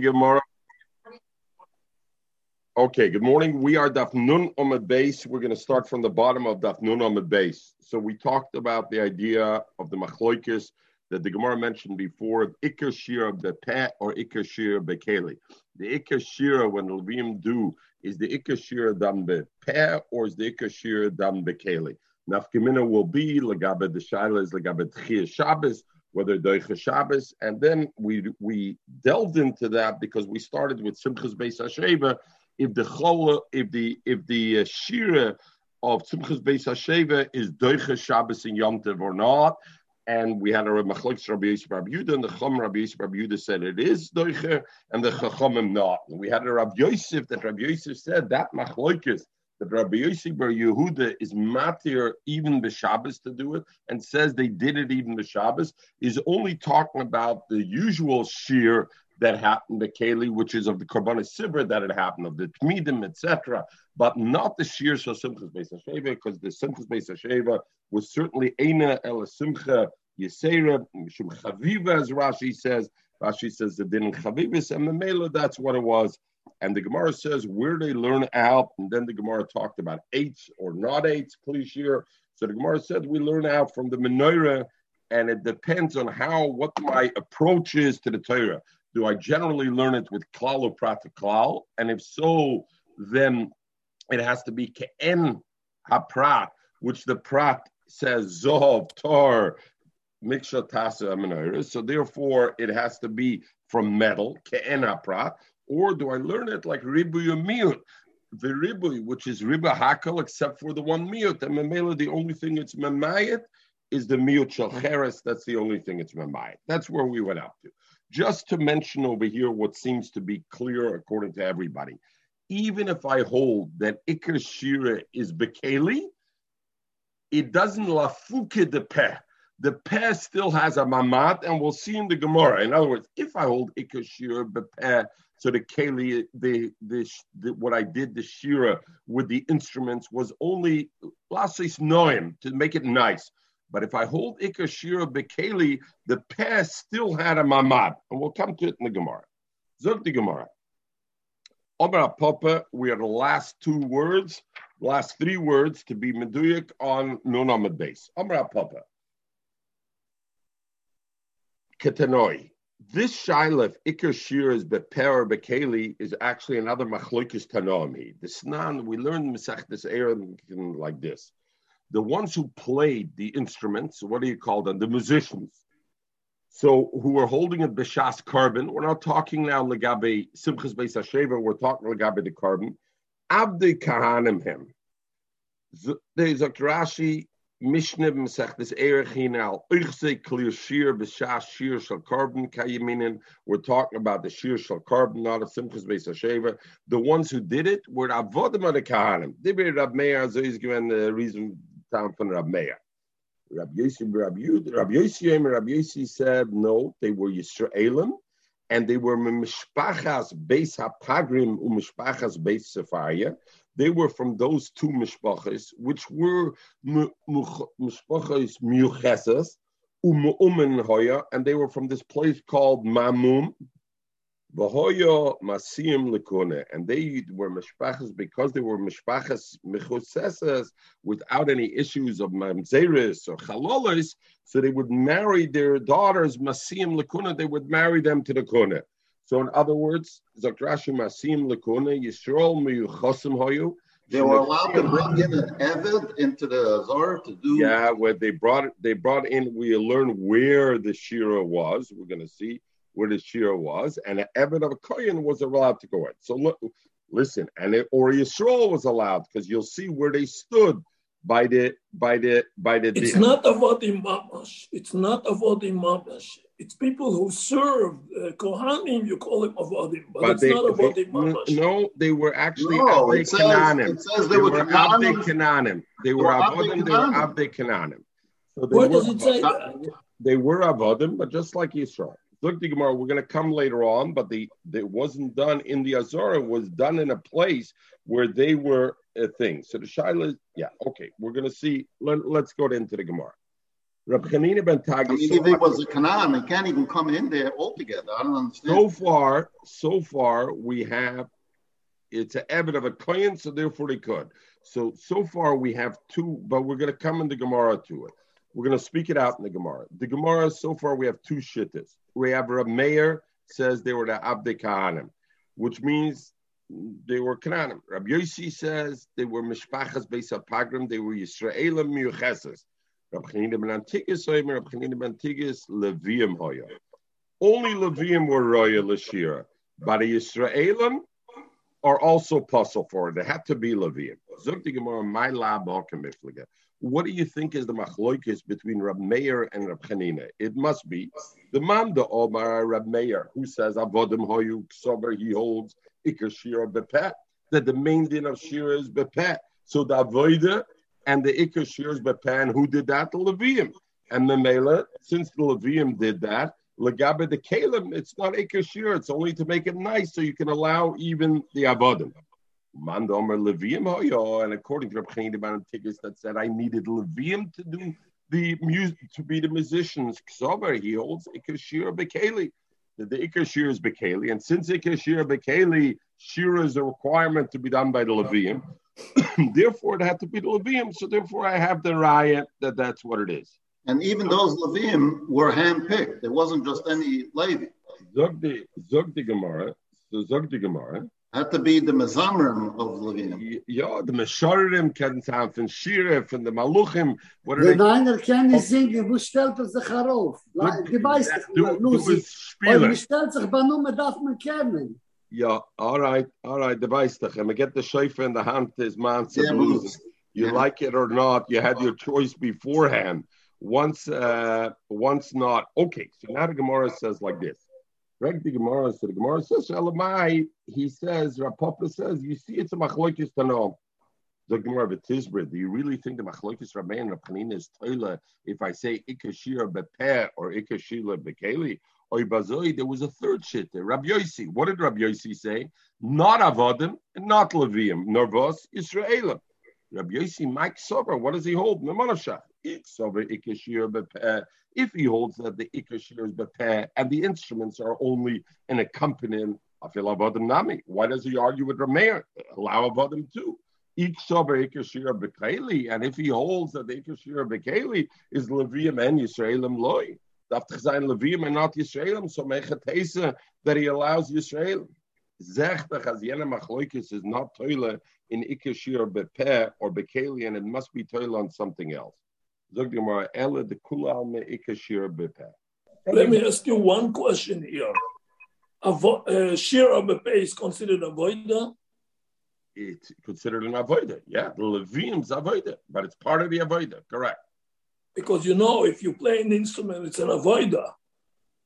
Gemara. Okay, good morning. We are Daf Nun Omid base. We're going to start from the bottom of Daf Nun Omid base. So we talked about the idea of the machloikis that the Gemara mentioned before, Iker Shira Bepe or Iker Shira Bekeli. The Iker Shira, when the Levim do, is the Iker Shira dam Bepe or is the Iker Shira dam Bekeli? Nafkamina will be Lagabe the Shaila is Lagabe Tchia Shabbos, whether Doicha Shabbos. And then we we delved into that because we started with Simchas Beis Hasheva. If the chola, if the if the uh, shira of Simchas Beis Hasheva is Doicha Shabbos and Yom Tov or not, and we had a Machlokes Rabbi Yisrael Rabbi Yehuda, and the Chum Rabbi Yisrael Rabbi Yehuda said it is Doicha, and the Chachamim not. And we had a Rabbi Yosef that Rabbi Yosef said that Machlokes that Rabbi Yosef Bar Yehuda is matir even the Shabbos to do it, and says they did it even the Shabbos, is only talking about the usual shear that happened to Kaylee, which is of the Korbanis Sibra that had happened, of the Tmidim, etc., but not the shear of Simchas Beis Hasheva, because the Simchas Beis Hasheva was certainly Eina El Simcha Yisera, Mishum Chaviva, as Rashi says. Rashi says the din Chavivis, and the Mela, that's what it was. And the Gemara says where they learn out, and then the Gemara talked about eights or not eights, share. So the Gemara said we learn out from the menorah, and it depends on how what my approach is to the Torah. Do I generally learn it with klal or prat klal? And if so, then it has to be ke'en haprat, which the prat says zov tar miksha tasa. So therefore, it has to be from metal ke'en haprat. Or do I learn it like ribu? The ribu, which is riba hakal, except for the one miut. And memela, the only thing it's memayit is the miut shalcheres. That's the only thing it's memayit. That's where we went up to. Just to mention over here what seems to be clear according to everybody. Even if I hold that Iker Shira is Bekeli, it doesn't lafuke the peh. The peh still has a mamat, and we'll see in the Gemara. In other words, if I hold Iker Shira Bepeh, so the keli, the, the, the, what I did the shira with the instruments was only lasis noim to make it nice. But if I hold ikar shira bekeli, the peh still had a mamad, and we'll come to it in the Gemara. Zog the Gemara. Omer Papa, we are the last two words, last three words to be meduyik on nunamad base. Omer Papa. Ketanoi. This Shailef Iker Shir is Beper Bekeli is actually another Machlokes Tanomi. The Snan, we learned Masechtes Aaron like this. The ones who played the instruments, what do you call them? The musicians. So who were holding a Bishas carbon. We're not talking now Legabe Simchas Beis Hasheva, we're talking Legabe the carbon. Abdi Kahanim him. There's a Rashi Mishnah Masechtes Erechinal Urse clear shear b'shas shear shal carbon kayiminin. We're talking about the shear shal carbon, not a simchas beis hasheva. The ones who did it were avodim of the kahanim. They were Rab Meir, so he's given the reason down from Rab Meir. Rab Yossi, Rab Yud, Rab Yossi, Rab Yossi said no, they were Yisraelim, and they were mishpachas beis hapagrim umishpachas beis sefaria they were from those two mishpachas, which were mishpachas miuchesas, hoya, and they were from this place called Mamum, Vahoya Masim Likune, and they were mishpachas because they were mishpachas mechosesas without any issues of mamzeris or chalolis, so they would marry their daughters Masim Likune, they would marry them to the kune. So in other words, Zakrashi Masim Lekuna Yisrael Miyuchosim Hoyu. They were allowed to bring in an Evid into the Azor to do. Yeah, where they brought they brought in. We learn where the Shira was. We're going to see where the Shira was, and an Evid of a Kohen was allowed to go in. So look, listen, and it, or Yisrael was allowed because you'll see where they stood by the by the by the. It's not avodim mamash. It's not avodim mamash. It's people who serve uh, kohanim. You call them avodim, but, but it's they, not avodim mamash. No, they were actually no, it says, it says they, they were, were abde kananim. They were avodim. They were abde kananim. So Where does it say that? They were avodim, but just like Israel. Look, the Gemara. We're going to come later on, but the it wasn't done in the Azara. It was done in a place where they were a thing. So the Shaila, yeah, okay. We're going to see. Let, us go into the Gemara. Rab Chanina ben. I mean, if it was a Canaan, he can't even come in there altogether. I don't understand. So far, so far, we have it's an evidence of a kohen, so therefore they could. So so far we have two, but we're going to come in the Gemara to it. We're going to speak it out in the Gemara. The Gemara so far we have two shittas. We have Rab Meir says they were the Abde Kahanim, which means they were Canaanim. Rabbi Yossi says they were Mishpachas Beis Pagrim, they were Yisraelim Miucheses. Rabbi Chanina Chanina Hoya. Only Levium were Roya Lashira, but the Yisraelim are also puzzle for it. They had to be Levium. What do you think is the machloikis between Rab Meir and Rab Chanina? It must be the Mamda Omar Rab Meir, who says Avodim Hoyu Ksober, he holds Iker Shira Bepet, that the main din of Shira is Bepet. So the Avoida and the Iker Shira is Bepet, who did that? The Levium. And the Mela, since the Levium did that, Lagabe the Kalim, it's not Iker Shira, it's only to make it nice so you can allow even the Avodim. Mandomer Levium Hoyo, oh, and according to Reb Chaim Tigris that said I needed Levium to do the music to be the musicians. Ksober, he holds Ikashir Bekeli. The, the Ikashir is Bekeli, and since Ikashir Bekeli, Shira is a requirement to be done by the Levium. therefore, it had to be the Levim. So therefore, I have the raya that that's what it is. And even those Levim were handpicked. There wasn't just any Levi. Zogdi, Zogdi Gemara, the Zogdi Gemara. Had to be the Mazamrim of Levim. Yeah, the Mesharim, Ken Tanf, and Shirif, and the Maluchim. What are the they? Niner can he sing, and who stelt us the Charov? Like, the Beis, the Luzi. Or he stelt Banu Medaf Mekernin. Yeah, all right, all right, the doch. And get the shofar in the hand, is man yeah, You yeah. like it or not, you had your choice beforehand. Once, uh, once not. Okay, so now the Gemara says like this. Reg the Gemara, so the Gemara says, Elamai, he says, Rapapa says, you see, it's a machloikis to know. The Gemara of Tizbrid, do you really think the machloikis Rabbein and Rabbanina is toila if I say ikashira bepeh or ikashila bekeli? There was a third shit there. Rabbi Yossi, what did Rabbi Yossi say? Not avodim and not levium, nervos Israelim. Rabbi Yossi, Mike Sober, what does he hold? If he holds that the ikashir is bepeh and the instruments are only an accompaniment. Why does he argue with Rameir? Allow avodim too. And if he holds that the ikashir bekeli is levium and Yisraelim loy, daft sein levium and not Yisraelim, so mechatesa that he allows Yisraelim. Zech bechaziyana machloikis is not toile in ikashir bepeh or bekeli, and it must be toile on something else. Let me ask you one question here. Avo- uh, Shir is considered a voida? It's considered an avoida, yeah. The Levim's avoida, but it's part of the avoida, correct. Because you know, if you play an instrument, it's an avoida.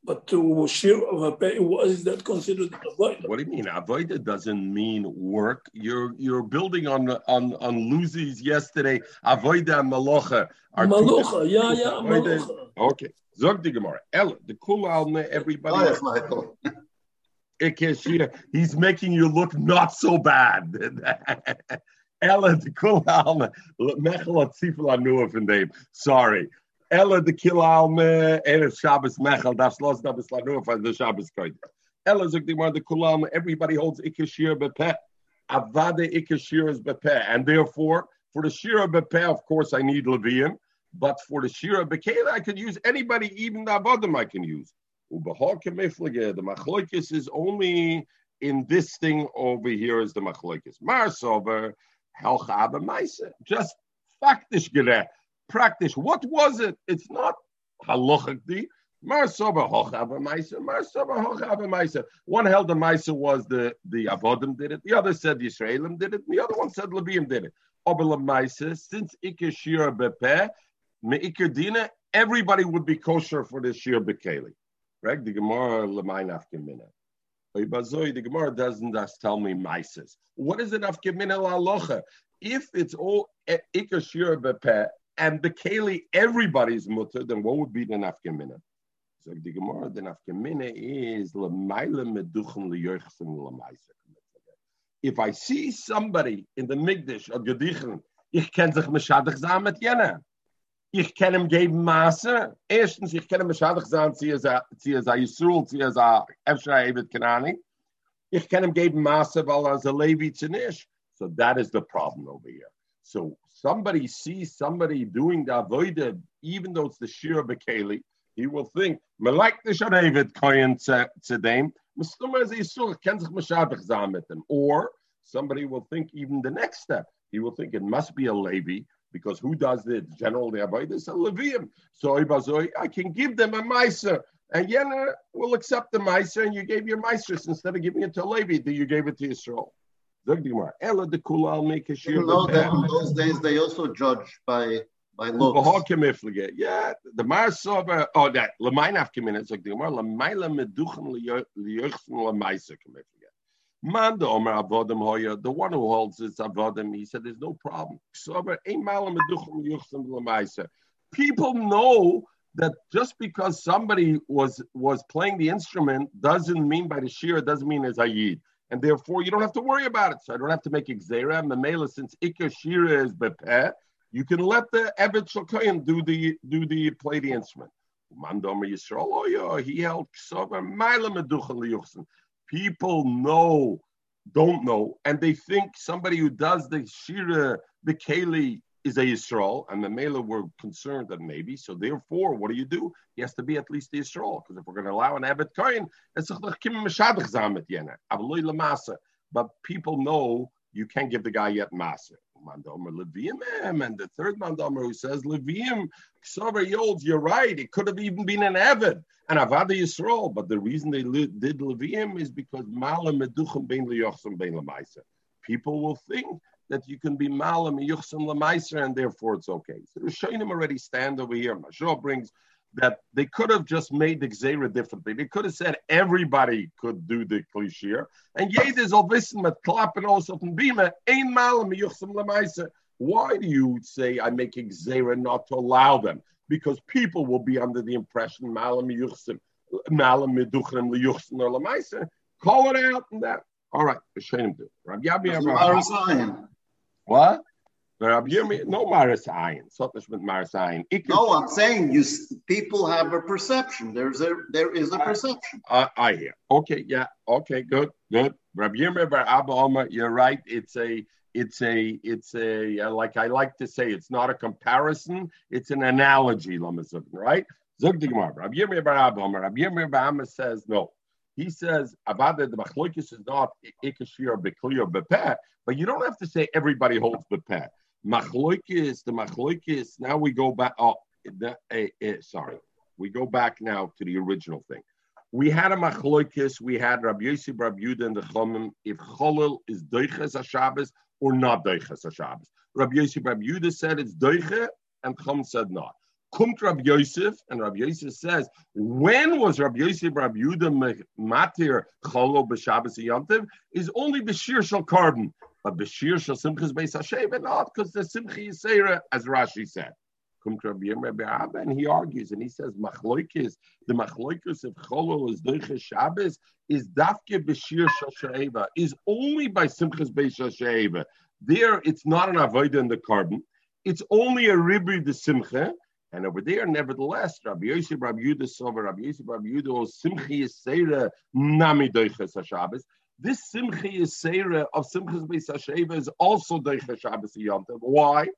But to share of a pay, what is that considered an avoida? What do you mean? Avoida doesn't mean work. You're you're building on on on Lucy's yesterday. Avoida and malocha are malocha. Yeah, yeah, malocha. Okay. Zog the Gemara. Ella, the kul alme, everybody. Else. He's making you look not so bad. Ella, the kul alme, mechel at sifel anu von dem. Sorry. Ella de Kilalme, Erev Shabbos Mechel, das los da bis lanur for the Shabbos Koid. Ella zog the the Kulalme, everybody holds Ikashir Bepeh. Avade Ikashir is Bepeh. And therefore, for the Shira Bepeh, of course, I need Levian. But for the Shira Bekela, I could use anybody, even the Avodim I can use. The Machloikis is only in this thing over here is the Machloikis. Mars over Helcha Maise. Just faktisch gerät practice. What was it? It's not halachically. One held the Maisa was the, the Avodim did it, the other said the Israelim did it, the other one said Levium did it. Maisa, since Ikashira Bepe, Meikir Dina, everybody would be kosher for the Shir Bekeli. Right? The Gemara Lemain Afkemina. The Gemara doesn't just tell me Mises. What is it Afkemina La If it's all Ikashira Bepe, and the Keli, everybody's mutter, then what would be the nafkemina? So the Gemara, the nafkemina is lemaila meduchem liyochsim lemaisa. If I see somebody in the Migdash of Gedichen, ich kann sich meshadach mit jenen. Ich kann ihm geben Maße. Erstens, ich kann ihm beschadig sein, sie ist ein Yisroel, sie ist ein Efshrei Eved Kanani. Ich kann ihm geben Maße, weil er ist ein Levi Tzinish. So that is the problem over here. So somebody sees somebody doing the avodah, even though it's the shir bekeli, he will think, "Melek the sharevet koyin tzedem, mistumah is yisur ken sich mishabich zametem." Or somebody will think even the next step. He will think it must be a Levi because who does the general is a Levium. So I can give them a meiser. And Yenna will accept the Meiser, and you gave your Meisers instead of giving it to Levi, that you gave it to Israel. Ella the Kulal make a shir. in those days they also judge by by looks. Yeah, the Mar Sober, oh, that Lamainaf It's like the Gemara, Lamaila Meduchem Liyochsen Lamaisa Kimiflige. Man the Omer Avodim Hoya, the one who holds it's Avodim, he said there's no problem. People know that just because somebody was was playing the instrument doesn't mean by the shir, doesn't mean as Ayid and therefore you don't have to worry about it. So I don't have to make exera. Mamela, since Ikka Shira is bepeh, you can let the Evet Shalkoyim do the do the play the instrument. Mandomer Yisrael, oh yeah, he held Ksover Maila People know, don't know, and they think somebody who does the Shira, the Keli, is a Yisrael, and the Mela were concerned that maybe. So therefore, what do you do? He has to be at least the Yisrael, because if we're going to allow an Abbot it's but people know you can't give the guy yet Masa. Mandomer Leviim, eh, and the third Mandomer who says Leviim, Ksover Yolds, you're right. It could have even been an Evid, an Avada Yisrael, but the reason they did Leviim is because Mala Meduchim Bein Leyochsim Bein Lemaisa. People will think that you can be malam yuchsim lemaiser, and therefore it's okay. So the Rishonim already stand over here. Mashal brings that they could have just made the Xera differently. They could have said everybody could do the klishir, and jedes al wissen mit klappen auf dem Bima, ein malam yuchsim lemaiser. Why do you say I'm making Xera not to allow them? Because people will be under the impression malam yuchsim, malam meduchrim liyuchsim or lemaiser. Call it out and that. All right. Rabbi Yabi what? No Maris Ayin. Something with Maris Ayin. No, I'm saying you people have a perception. There's a there is a perception. I, I hear. Okay, yeah. Okay, good, good. Rabbi Yirmeh Bar Abba Omer, you're right. It's a it's a it's a uh, like I like to say, it's not a comparison, it's an analogy, right? Zog the Gemara. Rabbi Yirmeh Bar Abba Omer. Rabbi Yirmeh Bar Abba says no. He says about the Machlokis is not Ikashir Beklir Bepeh, but you don't have to say everybody holds Bepeh. Machlokis, the Machlokis. Now we go back. Oh, the, uh, uh, sorry, we go back now to the original thing. We had a Machlokis. We had Rabbi Yosef, Rabbi Yudah, and the Chomim. If Cholil is Doiches Hashabbos or not Doiches Hashabbos. Rabbi Yosef, Rabbi Yudah said it's Doiche, and Chom said not. Kumt Rabbi Yosef, and Rabbi Yosef says, when was Rabbi Yosef Rabbi Yudah matir cholo b'Shabbos yontiv? Is only b'shir carbon, but b'shir shel simchas beis hashem, not because the simchi yisera, as Rashi said. And he argues, and he says, machloikis, the machloikis of cholo is doiches Shabbos, is dafke b'shir shel she'eva, is only by simchas beis she'eva. There, it's not an avodah in the carbon. It's only a ribri de simcha, and over there, nevertheless, Rabbi Yosef, Rabbi Yudah, Sover, Rabbi Yosef, Rabbi Yudah, Simchi Yisera, Nami Doiches HaShabbos. This Simchi Yisera of Simchas Beis HaSheva is also Doiches Shabbos Yontav. Why?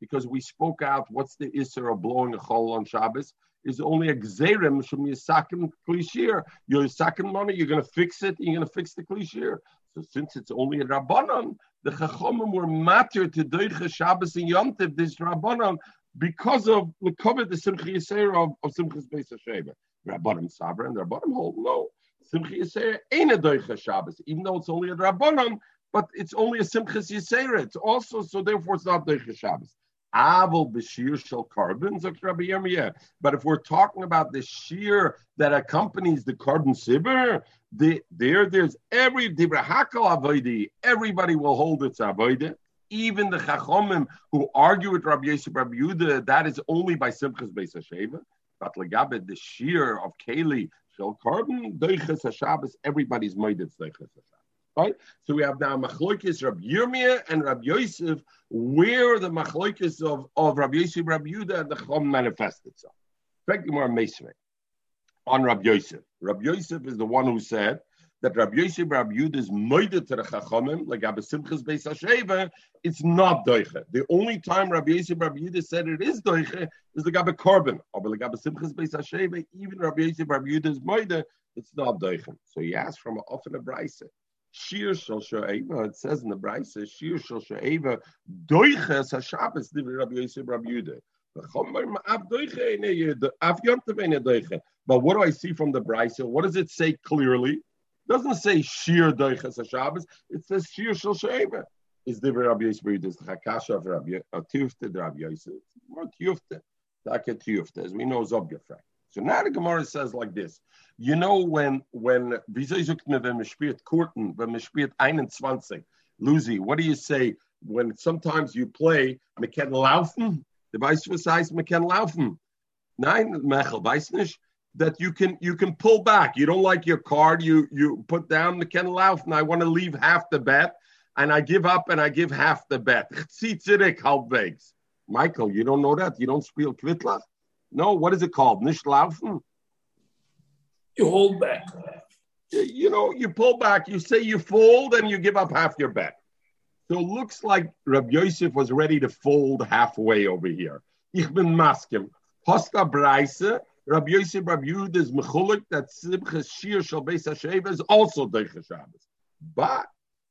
Because we spoke out what's the Isser of blowing a chol on Shabbos is only a gzerim from Yisakim Klishir. Your Yisakim money, you're going to fix it, you're going to fix the Klishir. So since it's only a Rabbanon, the Chachomim were matter to Doiche Shabbos and Yontiv, this Rabbanon, because of the covet the Simcha Yisera of, of Simchas Beis Hasheva. Rabbanim Sabra and Rabbanim hold no. Simcha Yisera ain't a Doicha Shabbos, even though it's only a Rabbanim, but it's only a Simchas Yisera. It's also, so therefore it's not Doicha Shabbos. Aval b'shir shel carbon, Rabbi Yirmiyah. But if we're talking about the shear that accompanies the carbon sibber, the, there, there's every dibra hakal avoidi. Everybody will hold its avodah even the Chachomim who argue with Rabbi Yosef Rabbi Yehuda, that is only by Simchas Beis Hasheva. But Legabed, the shear of Keli, Shel Carbon, Deiches HaShabbos, everybody's it Deiches HaShabbos. Right? So we have now Machloikis Rabbi Yirmiyah and Rabbi Yosef, where the Machloikis of, of Rabbi Yosef Rabbi Yudah and the Chum manifest itself. Fact more Mesve on Rabbi Yosef. Rabbi Yosef is the one who said that Rabbi Yosef Rabbi Yudah is moided to the Chachamim, like Abba Simchas Beis Hasheva, it's not doiche. The only time Rabbi Yosef Rabbi Yudah said it is doiche is the Gabba Korban. Oh, or like Abba Simchas Beis Hasheva, even Rabbi Yosef Rabbi Yudah is moided, it's not doiche. So he asked from an often a brisa. Shir shel she'eva, it says in the brisa, Shir shel she'eva, doiches ha-Shabbos, Rabbi Yosef Rabbi Yudah. But what do I see from the brisa? What does it say clearly? Doesn't say shir doiches Shabbos. It says shir shel sheva. Is the Rabbi Yosef is the chakasha of Rabbi uh, Tufte the Rabbi Yosef? More Tufte, Dake Tufte, as we know Zobgefrek. So now the Gemara says like this. You know when when wieso sucht mir wenn man spielt Kurten, wenn man spielt 21, Lucy, what do you say when sometimes you play, man laufen, the was heißt, man kann laufen. Nein, Mechel, weiß nicht, that you can you can pull back. You don't like your card, you you put down the can and I want to leave half the bet, and I give up and I give half the bet. Halbwegs. Michael, you don't know that? You don't spiel Kvitla? No, what is it called? Nicht laufen? You hold back. You know, you pull back, you say you fold, and you give up half your bet. So it looks like Rabbi Yosef was ready to fold halfway over here. Ich bin maskim. Hosta Braise, Rabbi Yosef Rabbi Yud is mechulik that Simchas Shir Shal Beis HaSheva is also Deicha Shabbos. But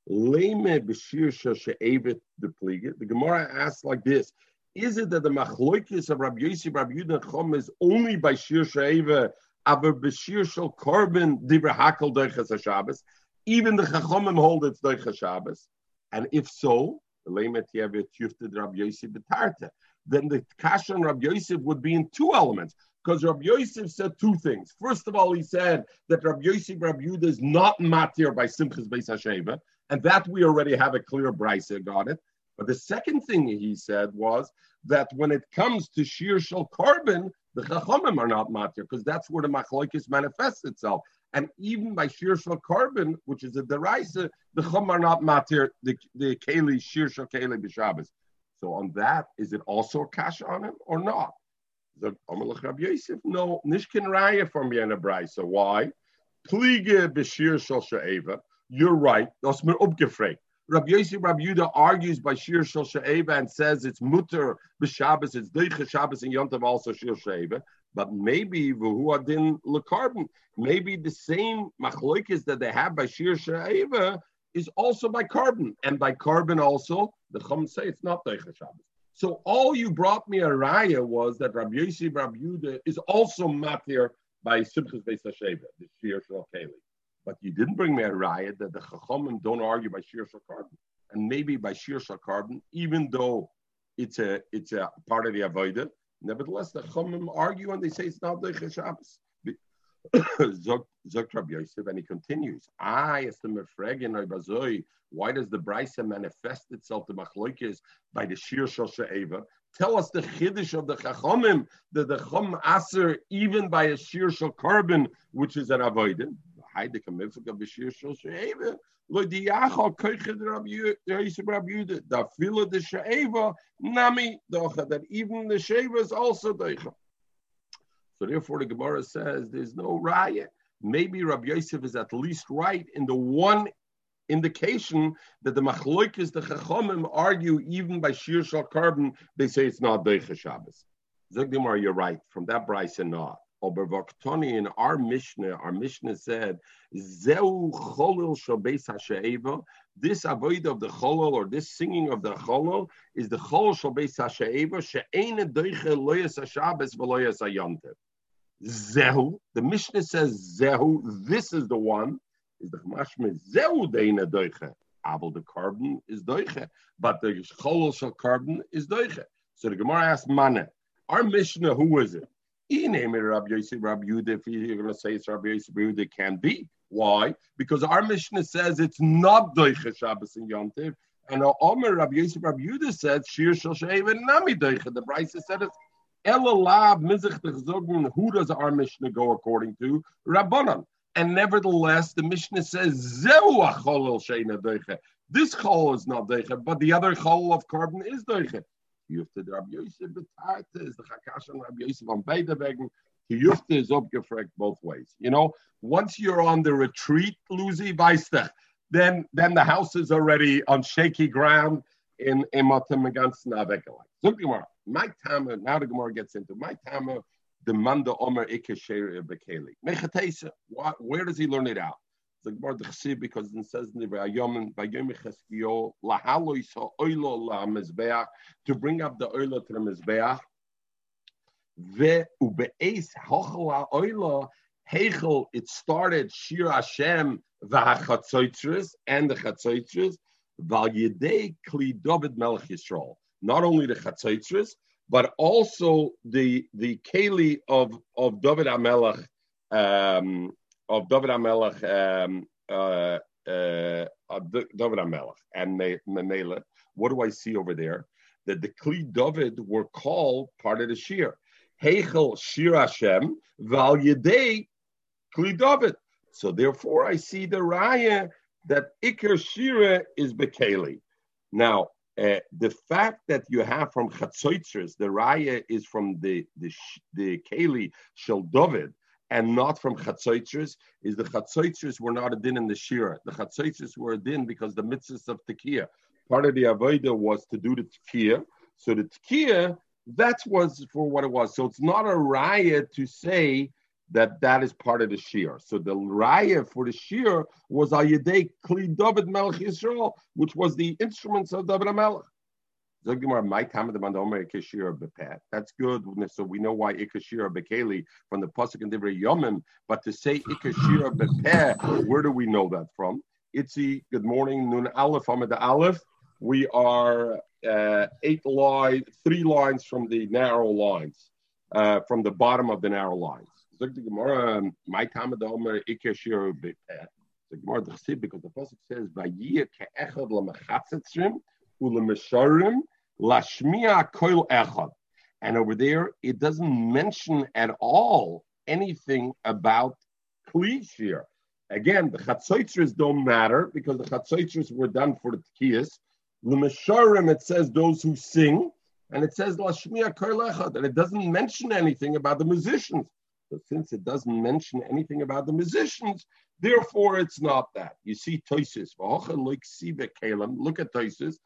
Leme B'Shir Shal She'evet the. The Gemara asks like this: Is it that the machloikis of Rabbi Yosef Rabbi and Chom is only by Shir She'eva, aber B'Shir Shal Korban Dibra Hakel Deicha Shabbos? Even the Chachomim hold it's Deicha Shabbos. And if so, then the kasha on Rabbi Yosef would be in two elements. Because Rabbi Yosef said two things. First of all, he said that Rabbi Yosef Rabbi Yudah is not matir by Simchas Beis Hasheva, and that we already have a clear brisa got it. But the second thing he said was that when it comes to Shir Shal Korban, the Chachamim are not matir, because that's where the Machlokes manifests itself. And even by Shir Shal Korban, which is a deraisa, the Chum are not matir, the, the Keli, Shir Shal Keli B'Shabbos. So on that, is it also cash on him or not? The Amalek Rabbi Yosef, no, Nishkin Raya from Yena Brisa. Why? Pliege B'Shir Shal Sha'eva. You're right. Das mir upgefragt. Rabbi Yosef Rabbi Yuda argues by Shir Shal Sha'eva and says it's mutter b'Shabbos, it's Deicha Shabbos and Yontav also Shir Sha'eva. But maybe Vuhuadin Lekarbon, maybe the same machloikis that they have by Shir Sha'eva is also by carbon. And by carbon also, the Chum say it's not Deicha Shabbos. So all you brought me a raya was that Rabbi Yosef Rabbi Yudah is also matir by Simchas Beis Hasheva, the Shir Shal. But you didn't bring me a riot that the Chachamim don't argue by Shir Carbon. And maybe by Shir Carbon, even though it's a it's a part of the Avodah, nevertheless the Chachamim argue and they say it's not the Shabbos. Zok Rabbi Yosef, and he continues. I, as the Mefregen why does the Brisa manifest itself to Machloikis by the Shir Eva? Tell us the Chiddush of the Chachamim, that the Chum Aser, even by a Shir Carbon, which is an Avodah heide kamifka beshir shel she'eva lo diacha koichet Rabbi Yosef Rabbi Yudah da fila de she'eva nami docha that even the she'eva is also docha. So therefore the Gemara says there's no raya. Maybe Rabbi Yosef is at least right in the one indication that the machloikis, the chachamim argue even by shir shal carbon, they say it's not deicha Shabbos. Zogdimar, you're right. From that brisa, not. Obervaktoni in our Mishnah, our Mishnah said, Zeu cholil shabeis hasha'eva. This avoid of the cholil or this singing of the cholil is the cholil shabeis hasha'eva she'ene doiche loyas hashabes v'loyas hayantev. Zehu, the Mishnah says Zehu, this is the one, is the Chmashme Zehu deine doiche. Abel the carbon is doiche, but the cholil shal carbon is doiche. So the Gemara asks Mana, our Mishnah, who is it? You name it Rabbi Yosef, Rabbi Yehuda. If you're going to say it's Rabbi Yosef, Rabbi it can be. Why? Because our Mishnah says it's not Doicha Shabbos and Yontiv. And our Omer, Rabbi Yosef, Rabbi Yehuda said, Shir Shal She'ev Nami Doicha. The Bryce said it's Elalab Mizich Who does our Mishnah go according to? Rabbanan. And nevertheless, the Mishnah says, Zeu acholel sheina doiche. This chol is not doiche, but the other chol of carbon is doiche. Jufte der Rabbi Yosef betarte is the chakash on Rabbi Yosef on beide wegen. Jufte is upgefragt both ways. You know, once you're on the retreat, Luzi Weistech, then then the house is already on shaky ground in in Matam ganzen. So Gemara, my Tama, now the Gemara gets into my Tama, the Manda Omer Ikesher Bekeli. Mechatesa, where does he learn it out? The Gemara Chsiv because it says in the Vayomen Vayom Cheskio Lahalo Yisa Oilo La Mizbeach to bring up the Oilo to the Mizbeach. Ve ubeis hochel oilo hechel. It started Shir Hashem v'hachatzoitzris and the chatzoitzris kli. Not only the chatzoitzris, but also the the keli of of David Amelech um, of David Amelech um, uh, uh, David Amelech and Memela. What do I see over there? That the Kli David were called part of the Shir. Heichel Shir Hashem Val Yedei Kli David. So therefore, I see the raya that Iker Shira is Bekeli. Now, uh, the fact that you have from Chatzoitzers, the raya is from the the the Keli Shel and not from Chatzoitzers, is the Chatzoitzers were not a din in the Shira. The Chatzoitzers were a din because the mitzvahs of Tekiah. Part of the Avodah was to do the Tekiah. So the Tekiah, that was for what it was. So it's not a raya to say that that is part of the Shir. So the raya for the Shir was Ayedei Kli David Melech Yisrael, which was the instruments of David Melech. That's good. So we know why Ikashira Bekeli from the Pasuk and Divrei Yomim, but to say Ikashira Bepeh, where do we know that from? Itzi, good morning, Nun Aleph, Ahmed Aleph. We are uh, eight lines, three lines from the narrow lines, uh, from the bottom of the narrow lines. Zog the Gemara, my time of the Omer Ikashir Bepeh. The Gemara because the pasuk says, "Vayir ke'echad lamachatzitzrim ulemesharim lashmiya koil echad." And over there, it doesn't mention at all anything about klishir. Again, the chatzoitzers don't matter because the chatzoitzers were done for the tkiyas. Lemesharim, it says those who sing, and it says lashmiya koil echad, and it doesn't mention anything about the musicians. But since it doesn't mention anything about the musicians, therefore it's not that. You see Toisis, look at Toisis.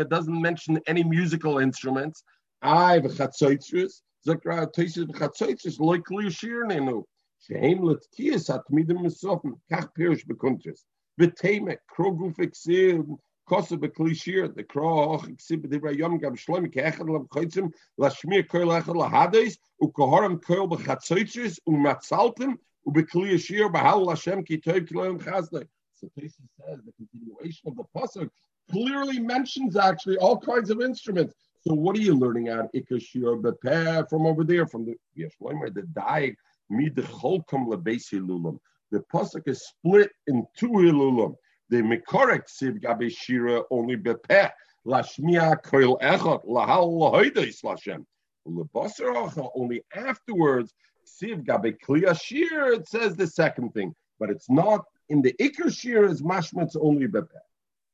It doesn't mention any musical instruments. I v'chatzoitzrus. Zakra Toisis v'chatzoitzrus loik liyashir nenu. Shehem letkiyas atmidim misofen. Kach pirish bekuntres. V'temek kroguf exir kosa beklishir the kroch exhibit the yom gam shloim keechad lam choitzim lashmir koil echad lahades ukoharam koil bechatzoitzis umatzaltim ubeklishir bahal Lashem ki toiv kiloyim chazdei. So Tesi says the continuation of the pasuk clearly mentions actually all kinds of instruments. So what are you learning out ikashir bepeh from over there from the Yeshloimer the daig mid the cholkom lebesi lulam. The pasuk is split in two hilulam. The Mikorek Siv Gabe Shira only bepeh lashmia koil echot lahal lahoides lashem. Lebasar only afterwards Siv Gabe Kliya Shir. It says the second thing, but it's not in the Iker Shir is mashmitz only bepeh.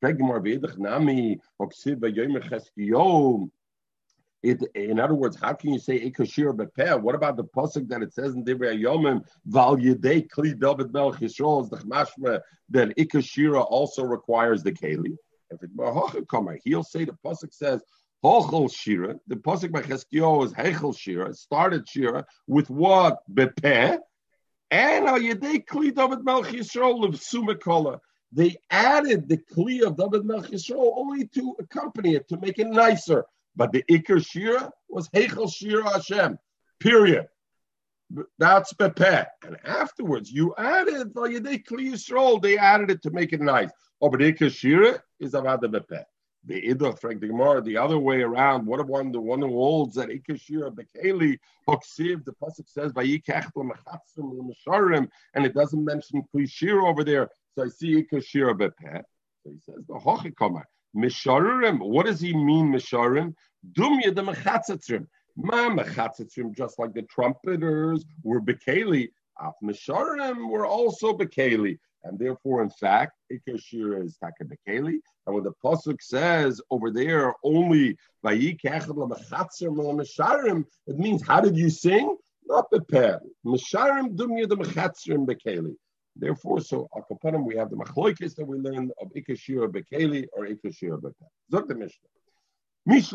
V'edach nami oksiv it, in other words, how can you say Ikashir Bepeh? What about the pasuk that it says in Divrei Yomim Val Yedei Kli David Melch Yisrael is the Chmashma that Ikashira also requires the Keli? If it kommer, he'll say the pasuk says Hochel Shira. The pasuk by Cheskio is Hechel Shira. Started Shira with what Bepeh and Al Yedei Kli David Yisrael of Sumakola. They added the Kli of David Melch Yisrael only to accompany it to make it nicer. But the Iker Shira was Heichel Shira Hashem, period. That's Bepeh. And afterwards, you added Vayadei Kli they added it to make it nice. Oh, but Iker Shira is Avad Bepeh. The Iddah, Frank the Gemara, the other way around. What if one the one who holds that Iker Shira Bekeli Hoksiv, the pasuk says Vayikach L'Mechatzim L'Mesharim, and it doesn't mention Kli Shira over there. So I see Iker Shira Bepeh. So he says the Hochikomer. Misharim. What does he mean, Misharim? Dumya the mechatzatrim. Ma mechatzatrim, just like the trumpeters were bekeli. Af Misharim were also Bekeli. And therefore, in fact, Ikashir is Taka Bekeli. And when the Pasuk says over there only it means how did you sing? Not beper. Misharim dumya the mechatzerim bekeli. Therefore, so akapanim we have the machloikis that we learn of ikashir bekeli or ikashir beper. Zok the Mishnah. If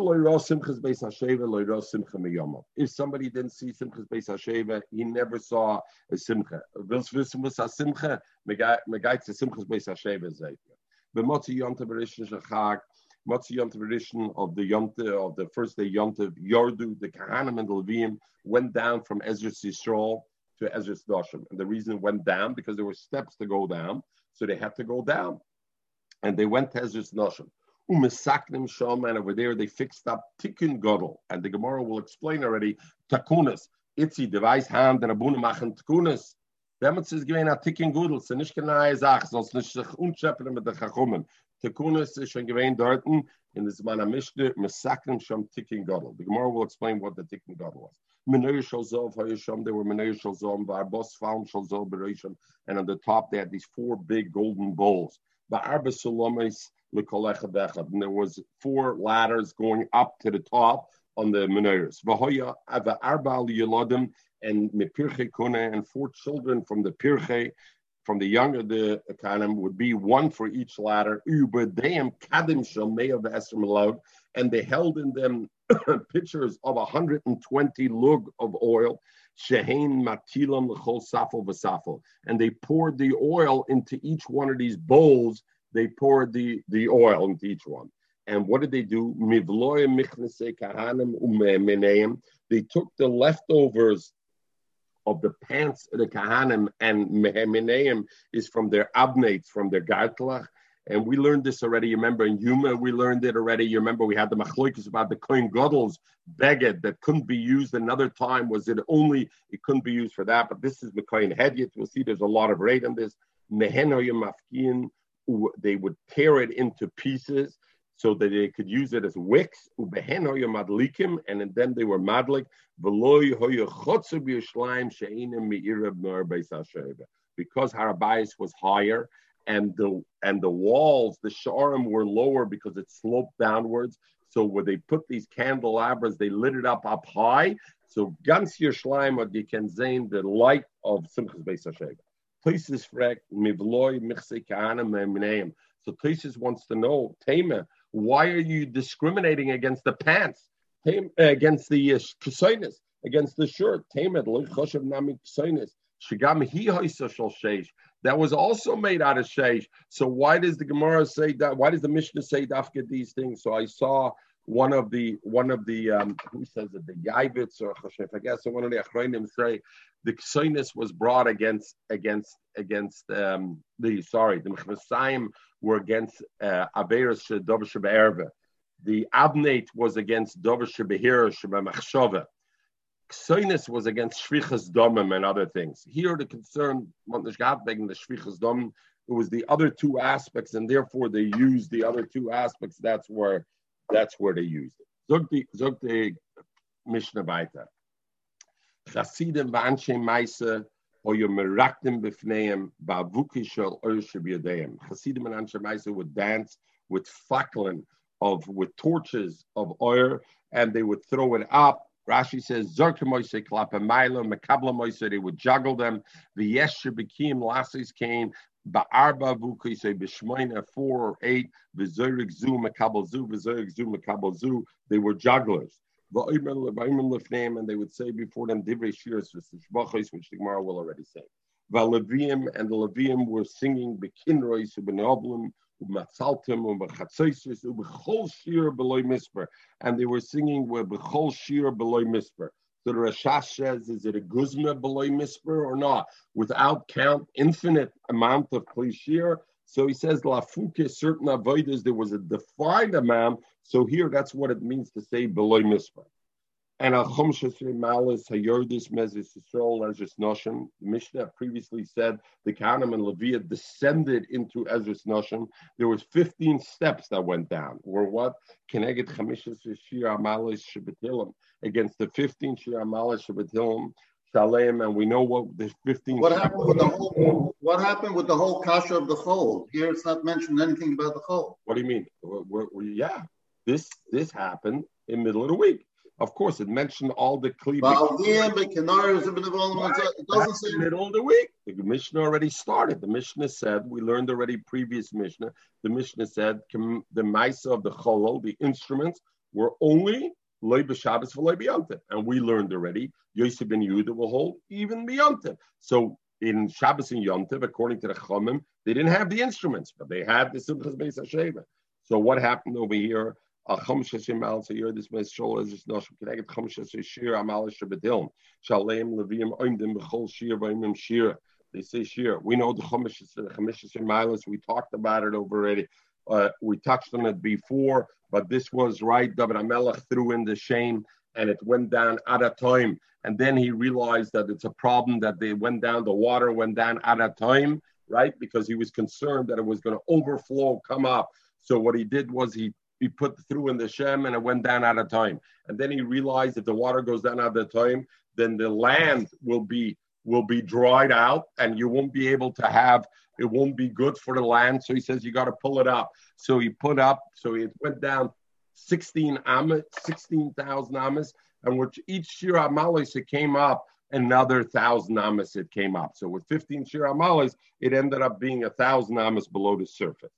somebody didn't see Simchas Beis Hasheva, he never saw a Simcha. Motzi Yontav Rishon of the Yontav of the first day Yontav Yordu, the Kahanim and the Levim went down from Ezra's Yisrael to Ezra's Doshim, and the reason went down because there were steps to go down, so they had to go down, and they went to Ezra's Doshim. Umesaknim and over there they fixed up Tikkun Godel. And the Gemara will explain already Takunas. Itzi, device hand, and Abuna machen Takunas. Demets ist gewesen a Tikkun Godel, ist nicht neue Sache, sonst nicht sich unschäppen mit der Chachummen. Takunas ist schon gewesen dort, in this Zman HaMishne, Mesaknim Shom Tikkun Godel. The Gemara will explain what the Tikkun Godel was. Menei Shalzov Hayasham, they were Menei Shalzov, Barbos Faun Shalzov Beresham, and on the top they had these four big golden bowls. Ba'arba Solomis, and there was four ladders going up to the top on the menorahs. and mepirche kune and four children from the pirche, from the younger the kanim would be one for each ladder. and they held in them pitchers of a 120 lug of oil. Shehain matilam l'chol safel v'safel, and they poured the oil into each one of these bowls they poured the, the oil into each one. And what did they do? They took the leftovers of the pants of the kahanim and mehemeneim is from their abnates, from their gartlach. And we learned this already. You remember in Yuma, we learned it already. You remember we had the machloikas about the kohen gadol's beged that couldn't be used another time. Was it only it couldn't be used for that? But this is the kohen hedyet. We'll see there's a lot of rate in this. Mehenoyim they would tear it into pieces so that they could use it as wicks, and then they were madlik, because Harabais was higher and the and the walls, the sharim were lower because it sloped downwards. So where they put these candelabras, they lit it up up high. So ganz Yerushalayim, can the light of Simchas Beis Hasheva. Tosis fragt, mivloi michse So Tosis wants to know, Tema, why are you discriminating against the pants, Tema, against the uh, against the shirt? Tema, choshev nami ksainis. Shigam hi That was also made out of sheish. So why does the Gemara say that? Why does the Mishnah say dafka these things? So I saw one of the one of the um, who says it the Yavitz or Chashef, I guess one of the Achrayim say the Ksainis was brought against against against um, the sorry the Mechvasayim were against uh, Dover Erve. The Abnate was against Dover Shebehir Shebemachshove. Ksainis was against Shvichas Domim and other things. Here the concern begging the Shvichas Domim. It was the other two aspects, and therefore they used the other two aspects. That's where that's where they used it. Zog the, Mishnah weiter. Chasidim v'anshe meise oyo meraktim b'fneim ba'avuki shel b'yadeim. Chasidim and anshe meise would dance with faklin of with torches of oil, and they would throw it up. Rashi says, Zorka Moise Klapa Milo, Makabla Moise, they would juggle them. The Yesher Lasses came, Ba'arba vuki say b'shmoina four or eight v'zorik zu makabel zu v'zorik zu makabel zu. They were jugglers. And they would say before them divrei shiras which the Gemara will already say. V'aleviim and the Leviim were singing bekinrois u'benoblim u'matzaltim u'bechatzoisis u'bechol shir beloy misper. And they were singing with bechol shir beloy misper. So the Rashash says, is it a guzma below misper or not? Without count, infinite amount of klishir. So he says, lafuke certain avodas, there was a defined amount. So here, that's what it means to say below misper. And al malis hayordis mezis Yisrael Ezra's Noshim. The Mishnah previously said the Kanim and Leviah descended into Ezra's Noshim. There was 15 steps that went down. Or what? Keneged chamishas shir amalis shebetilim against the 15 shir amalis shebetilim. Shalem, and we know what the 15. What happened with the whole? What happened with the whole kasha of the chol? Here, it's not mentioned anything about the chol. What do you mean? We're, we're, yeah, this this happened in middle of the week. Of course, it mentioned all the cleavage. It doesn't say middle of the week. The Mishnah already started. The Mishnah said we learned already previous Mishnah. The Mishnah said the Maisa of the Cholol, the instruments, were only loy b'Shabbos for loy and we learned already Yosef ben Yehuda will hold even b'yontif. So in Shabbos and Yontif, according to the Chomim, they didn't have the instruments, but they had the Simchas Beis Hasheva. So what happened over here? A khamsha shemal so you're this mes shol is no connected khamsha shir amal shabedil shalem levim oimdim bechol shir vayim shir they say shir we know the khamsha shemal we talked about it already uh, we touched on it before but this was right David Amelech threw in the shame and it went down at a time and then he realized that it's a problem that they went down the water went down at a time right because he was concerned that it was going to overflow come up so what he did was he he put through in the Shem and it went down at a time. And then he realized if the water goes down at the time, then the land will be will be dried out and you won't be able to have it won't be good for the land. So he says you got to pull it up. So he put up, so it went down 16 amas, 16,000 amas, and which each Shira amalis it came up another thousand amas it came up. So with 15 Shira amalis, it ended up being a thousand amas below the surface.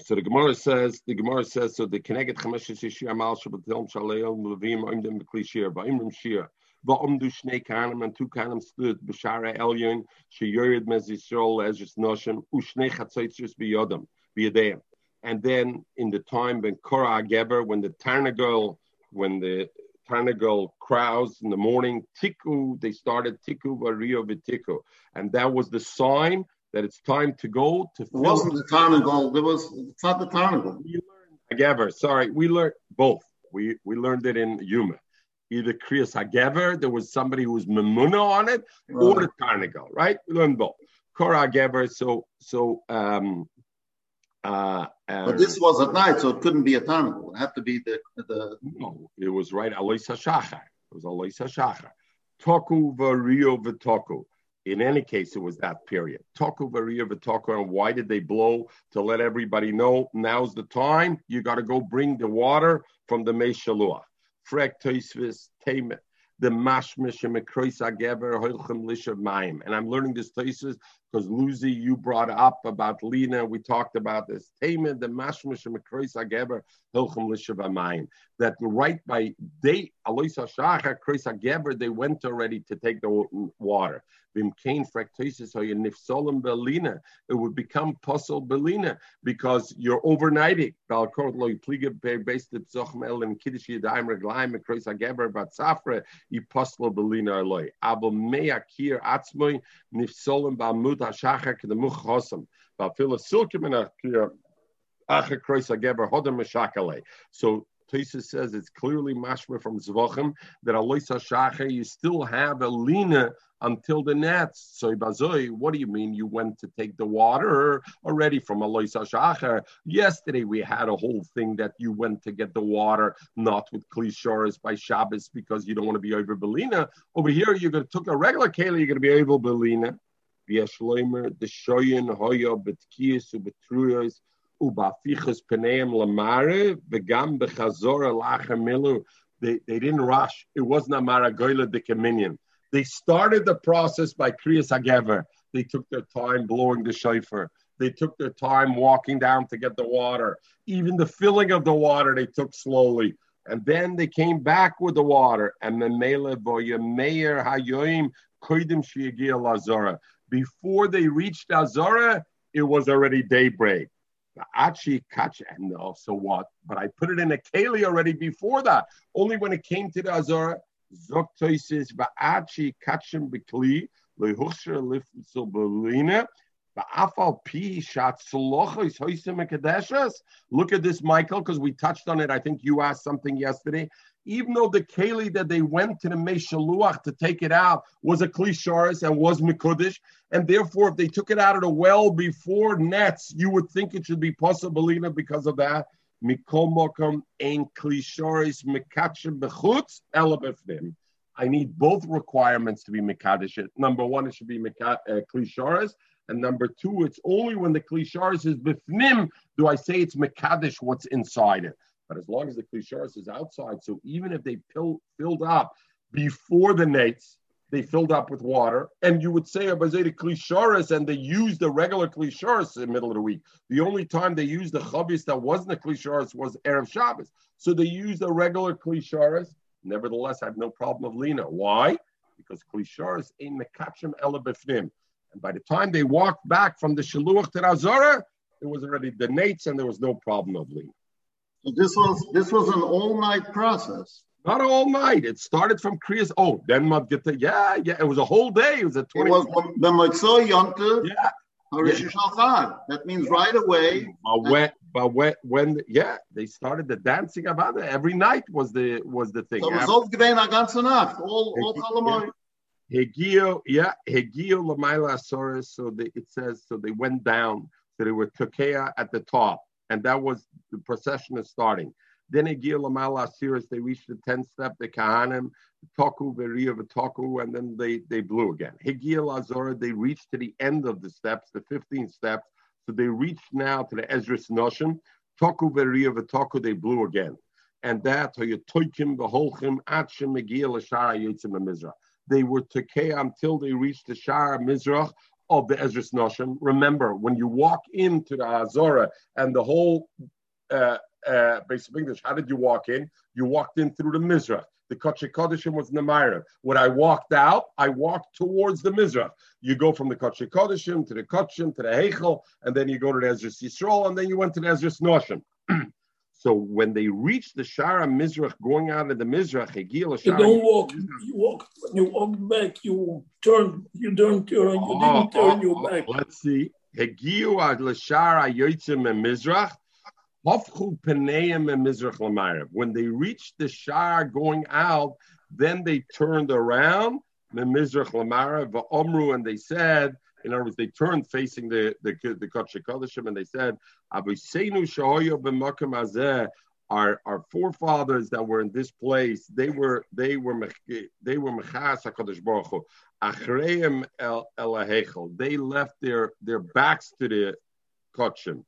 So the Gemara says, the Gemara says, so the Keneged Chamesh Shishir Amal Shabbatim Shaleel Levim Oimdim B'Kli Shir Va'imrim Shir Va'omdu Shnei Kanim and two Kanim stood B'Shara Elyon Sheyorid Mez Yisrael Ezris Noshim Ushnei Chatzaitzis B'Yodam B'Yadeim and then in the time when Korah Geber when the Tarnagol when the Tarnagol crowds in the morning Tiku they started Tiku Vario V'Tiku and that was the sign that it's time to go to. It wasn't the Tarnagol. There was. It's not the Tarnagol. We learned Hagever. Sorry, we learned both. We we learned it in Yuma. Either Kriyas Hagever, there was somebody who was Memuna on it, right. or the Tarnagol. Right? We learned both. Korah Hagever. So so. um uh, uh, but this was at night, so it couldn't be a Tarnagol. It had to be the the. No, it was right. Alois Hashachar. It was Alois Hashachar. Toku vario v'toku. In any case, it was that period. Toku Varia Vitoku, and why did they blow? To let everybody know now's the time. You got to go bring the water from the Meshaluach. Frek Toisvis Temet the mashmish and agever hoilchem lishav mayim. And I'm learning this thesis because Lucy, you brought up about Lena. We talked about this. Tamed the mashmish and agever hoilchem lishav mayim. That right by they aloisa shacha kreis agever they went already to take the water. Vim kain fractosis or nifsolim belina. It would become puzzle belina because you're overnighting. Balkort loy pliga based at zochem el kiddush yadayim reglaim kreis agever bat safra ipostlo belina aloi. Abo mea kir atzmoi nifsolim ba'amud hashachar kedemuch chosam. Ba'fila silkim in a kir acha krois ageber hodem meshakale. So Tosa says it's clearly mashma from Zvachim that Aloisa Shacha, you still have a lina until the nets. So Bazoi, what do you mean you went to take the water already from Aloisa Shacha? Yesterday we had a whole thing that you went to get the water, not with Klishoras by Shabbos because you don't want to be over Belina. Over here you're gonna took a regular keli, you're gonna be over Belina. The Hoya, ubafichas peneim lamare v'gam bechazor alacher milu. They they didn't rush. It wasn't a maragoyla de communion. They started the process by kriyas hagever. They took their time blowing the shofar. They took their time walking down to get the water. Even the filling of the water they took slowly. And then they came back with the water. And then Mele Meir Hayoim Koidim Shiagia Lazara. Before they reached Azara, it was already daybreak. Achi catch and also what? But I put it in a keli already before that. Only when it came to the Azara, Zoktoisis Ba'achi Kachim Bikli, Lehushra Lifzel Belina. Look at this, Michael, because we touched on it. I think you asked something yesterday even though the keli that they went to the Meshaluach to take it out was a klisharis and was mikudish, and therefore if they took it out of the well before nets, you would think it should be possible because of that. Mikol mokom ein klisharis mikachem bechutz elabefnim. I need both requirements to be Mekadesh. Number one, it should be uh, Klisharis. And number two, it's only when the Klisharis is Bifnim do I say it's Mekadesh what's inside it. But as long as the Klisharis is outside, so even if they fill, filled up before the nates, they filled up with water, and you would say oh, Abazeta Klisharis, and they used the regular Klisharis in the middle of the week. The only time they used the Chavis that wasn't a Klisharis was Erev Shabbos. So they used a regular Klisharis Nevertheless, I have no problem of Lina. Why? Because Klisharis ain't Mekachim Ela Befnim. And by the time they walked back from the Shaluach to Razora, it was already the Nates and there was no problem of Lina. So this was this was an all-night process. Not all night. It started from Kriyas. Oh, then Madgita. Yeah, yeah. It was a whole day. It was a 20. It was the Motzoi Yontiv. Yeah. Yeah. That means right away. But when, but when, when, yeah, they started the dancing about it. Every night was the was the thing. So it was all ganze Nacht, all all Chalamoy. Hegio, yeah, Hegio Lamaila Asoris. So they, it says, so they went down. So they were Tukea at the top, and that was the procession is starting. Then Hegio Lamala Asiris, they reached the 10th step, the Kahanim, Toku, Veria, Toku, and then they, they blew again. Hegio Lazora, they reached to the end of the steps, the 15 steps. So they reached now to the Ezra's Noshim. Toku, Veria, Toku, they blew again. And that, Toykim, Beholchim, Atchim, Megil, Ashara, Yitzim, and Mizrah. They were Tekea until they reached the Shara Mizrach of the Ezris Noshim. Remember, when you walk into the Azora and the whole uh, uh, basic English. How did you walk in? You walked in through the Mizrach. The Kodesh Kodeshim was Nemairav. When I walked out, I walked towards the Mizrach. You go from the Kodeshim to the Kodeshim to the Heichel, and then you go to the Ezra Yisrael, and then you went to the Ezra Noshim. so when they reached the Shara Mizrach, going out of the Mizrach, Hegil You don't walk. You walk. When you walk back, you turn. You don't turn. You oh, didn't turn oh, your oh, back. Let's see. Hegil ad l'Shara Yotzim Mizrach. When they reached the Shar going out, then they turned around, and they said, in other words, they turned facing the the the Kodshim and they said, our our forefathers that were in this place, they were they were they were mechas Hakadosh Baruch Hu. Achreim el el They left their their backs to the Kodshim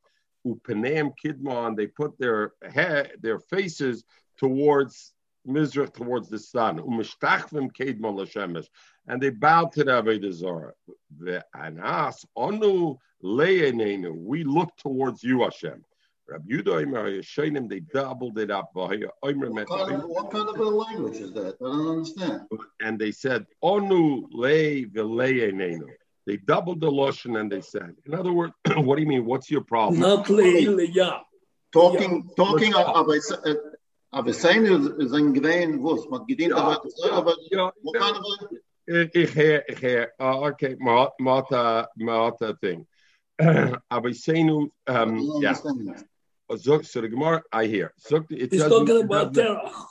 upeneim kidmon, they put their head, their faces towards Mizrach, towards the sun. Umishtachvim kidmon l'shemesh, and they bowed to the Avodah Zarah. The anas onu le'enenu, we look towards you, Hashem. Rabbi Yudah they doubled it up. What kind, of, what kind of a language is that? I don't understand. And they said, Onu le v'le'enenu. They doubled the lotion and they said, in other words, what do you mean? What's your problem? Not yeah. Talking, yeah. talking aber aber sein ist ein gewähn was man gedient aber aber what kind of ich hear ich hear oh, okay mata mata thing aber sein um yeah so so the Gemara I hear so it He's talking about terach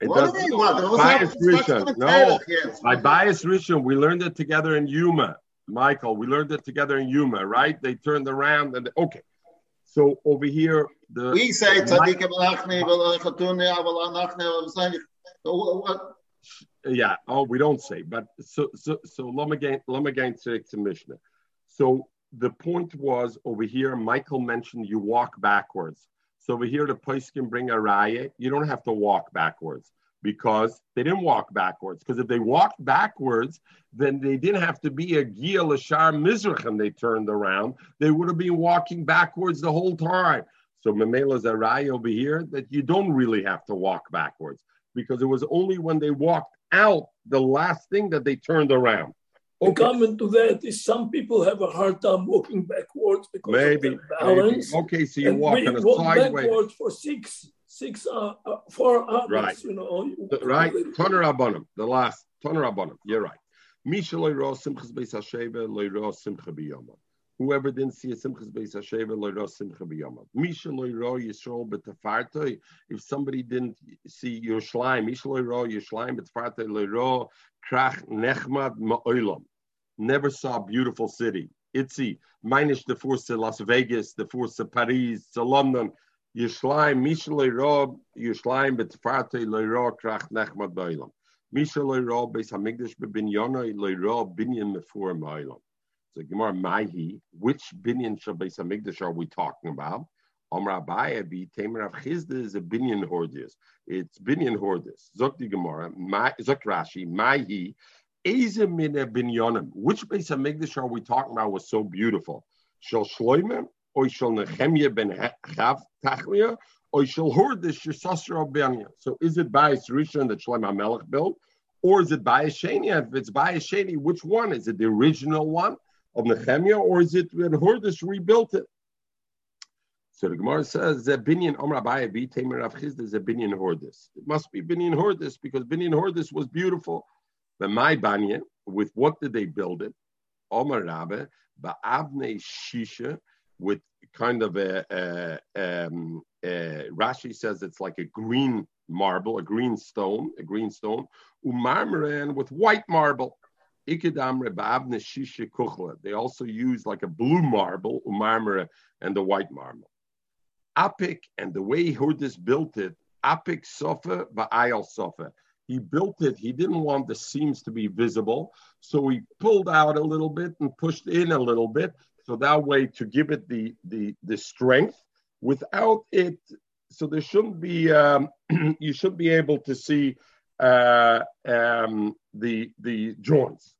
it what doesn't. Bias Rishon. No, by bias Rishon, we learned it together in Yuma. Michael, we learned it together in Yuma, right? They turned around and okay. So over here, the we say yeah. Oh, we don't say, but so so so Lomagain Lomagain to Mishnah. So the point was over here. Michael mentioned you walk backwards. So over here, the place can bring a raya. You don't have to walk backwards because they didn't walk backwards. Because if they walked backwards, then they didn't have to be a Gia Lashar Mizrach and they turned around. They would have been walking backwards the whole time. So Mamela a raya over here that you don't really have to walk backwards because it was only when they walked out the last thing that they turned around. Okay. The comment to that is some people have a hard time walking backwards because maybe, of balance. Maybe. Okay, so you walk walk sideways. backwards for six, six, uh, uh, four hours. Right. You know. Right. Toner abonim. The last toner abonim. You're right. Whoever didn't see a simchas beis hasheva loyro simcha biyama. Misha loyro yisrael betafartoi. If somebody didn't see Yerushalayim, Misha loyro Yerushalayim betafartoi loyro krach nechmad ma'olam. Never saw a beautiful city. Itzi, minus the force to Las Vegas, the force to Paris, to London. Yerushalayim, Misha loyro Yerushalayim betafartoi loyro krach nechmad ma'olam. Misha loyra beis hamigdash bebinyana loyra binyan mefur ma'ilam. So Gemara Mahi, which binyan shal beis hamigdash are we talking about? Amr Abaya be Tamer of Chizda is a binyan hordis. It's binyan hordis. Zok the Gemara, Zok Rashi, Mahi, Ezemina binyanim. Which beis hamigdash are we talking about was so beautiful? Shal Shloimeh or shall ben Chav Tachlia Benya. So is it by Rishon that Shloim HaMelech built? Or is it by Sheni? If it's by Sheni, which one? Is it the original one of Nehemiah or is it when Hordis rebuilt it? So the Gemara says that binyan Omra Tamer Rav Chizda is Hordis. It must be binyan Hordis because binyan Hordis was beautiful. But my banyan, with what did they build it? Omar Rabbe, Ba'avne Shisha, with kind of a, a, um, a, Rashi says it's like a green marble, a green stone, a green stone, umarmaran with white marble. They also use like a blue marble, umarmara, and the white marble. Apik and the way Hurdis built it, Apik Sofa Ba'ayal Sofa. He built it, he didn't want the seams to be visible, so he pulled out a little bit and pushed in a little bit, so that way to give it the the, the strength without it. So there shouldn't be um, you should be able to see uh, um, the the joints.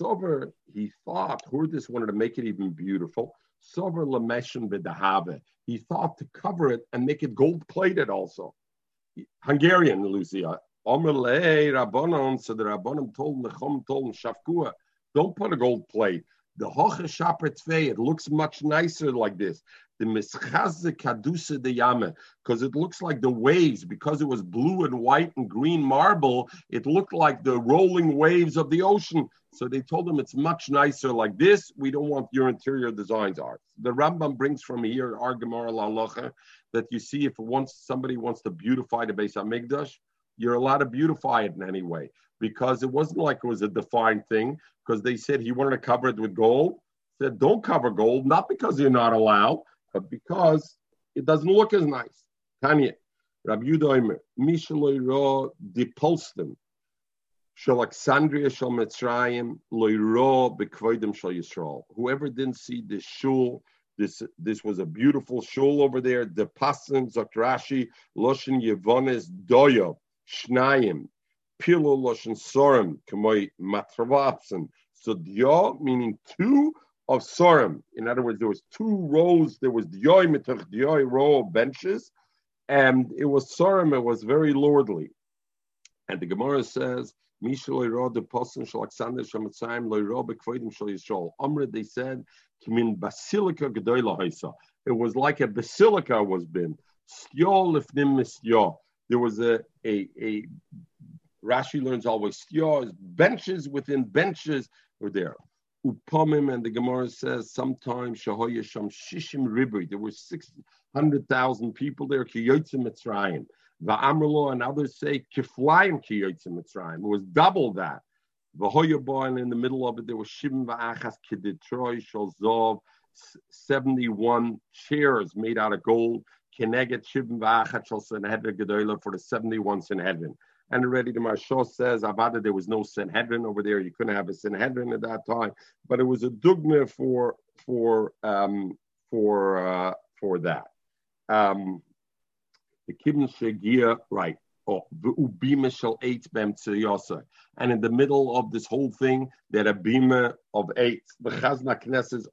Sover, he thought Hurdis wanted to make it even beautiful. Sover lameshin b'dahave he thought to cover it and make it gold plated also. Hungarian, Lucia. Omerle Rabbanon, so the Rabbanon told Nechom told Shafkua, don't put a gold plate. The Hoche it looks much nicer like this. The Mischaze Kadusa de Yame, because it looks like the waves, because it was blue and white and green marble, it looked like the rolling waves of the ocean. So they told him it's much nicer like this. We don't want your interior designs art. The Rambam brings from here, Ar Gemara that you see if once somebody wants to beautify the Beis Hamikdash, you're allowed to beautify it in any way because it wasn't like it was a defined thing because they said he wanted to cover it with gold. Said don't cover gold, not because you're not allowed, but because it doesn't look as nice. Tanya, Rabbi Yudoimer, Mishaloi Ra depulstem. Alexandria shal Mitzrayim loiro bekvoidim shal Yisrael. Whoever didn't see this shul, this this was a beautiful shul over there. The pasim zakrashi loshin yevones doyo shnayim pilo loshin sorim k'moy matravapsen. So dio meaning two of sorim. In other words, there was two rows. There was dioy mitach dioy row of benches, and it was sorim. It was very lordly. And the Gemara says Mishaloi Ro the Posen Shal Alexander Shamatzayim Loi Ro Bekvoidim Shal Yisrael. Amr they said Kimin Basilica Gedoyla Haisa. It was like a basilica was been. Styo Lifnim Mistyo. There was a a a Rashi learns always styo benches within benches were there. Upomim and the Gemara says sometimes Shahoya Sham Shishim Ribri. There were six hundred thousand people there. Kiyotzim Mitzrayim. Va'amrlo and others say kiflayim kiyotzim Mitzrayim. It was double that. V'hoyaboy in the middle of it there was shivim va'achas kiditroy shalzov, 71 chairs made out of gold. Keneget shivim va'achas shal Sanhedrin gedola for the 71 Sanhedrin. And already the Maharsha says, Avada, there was no Sanhedrin over there. You couldn't have a Sanhedrin at that time, but it was a dogma for for um, for uh, for that. Um, the kibn shegia, right? Oh, and in the middle of this whole thing, there a bima of eight. The chazna knesses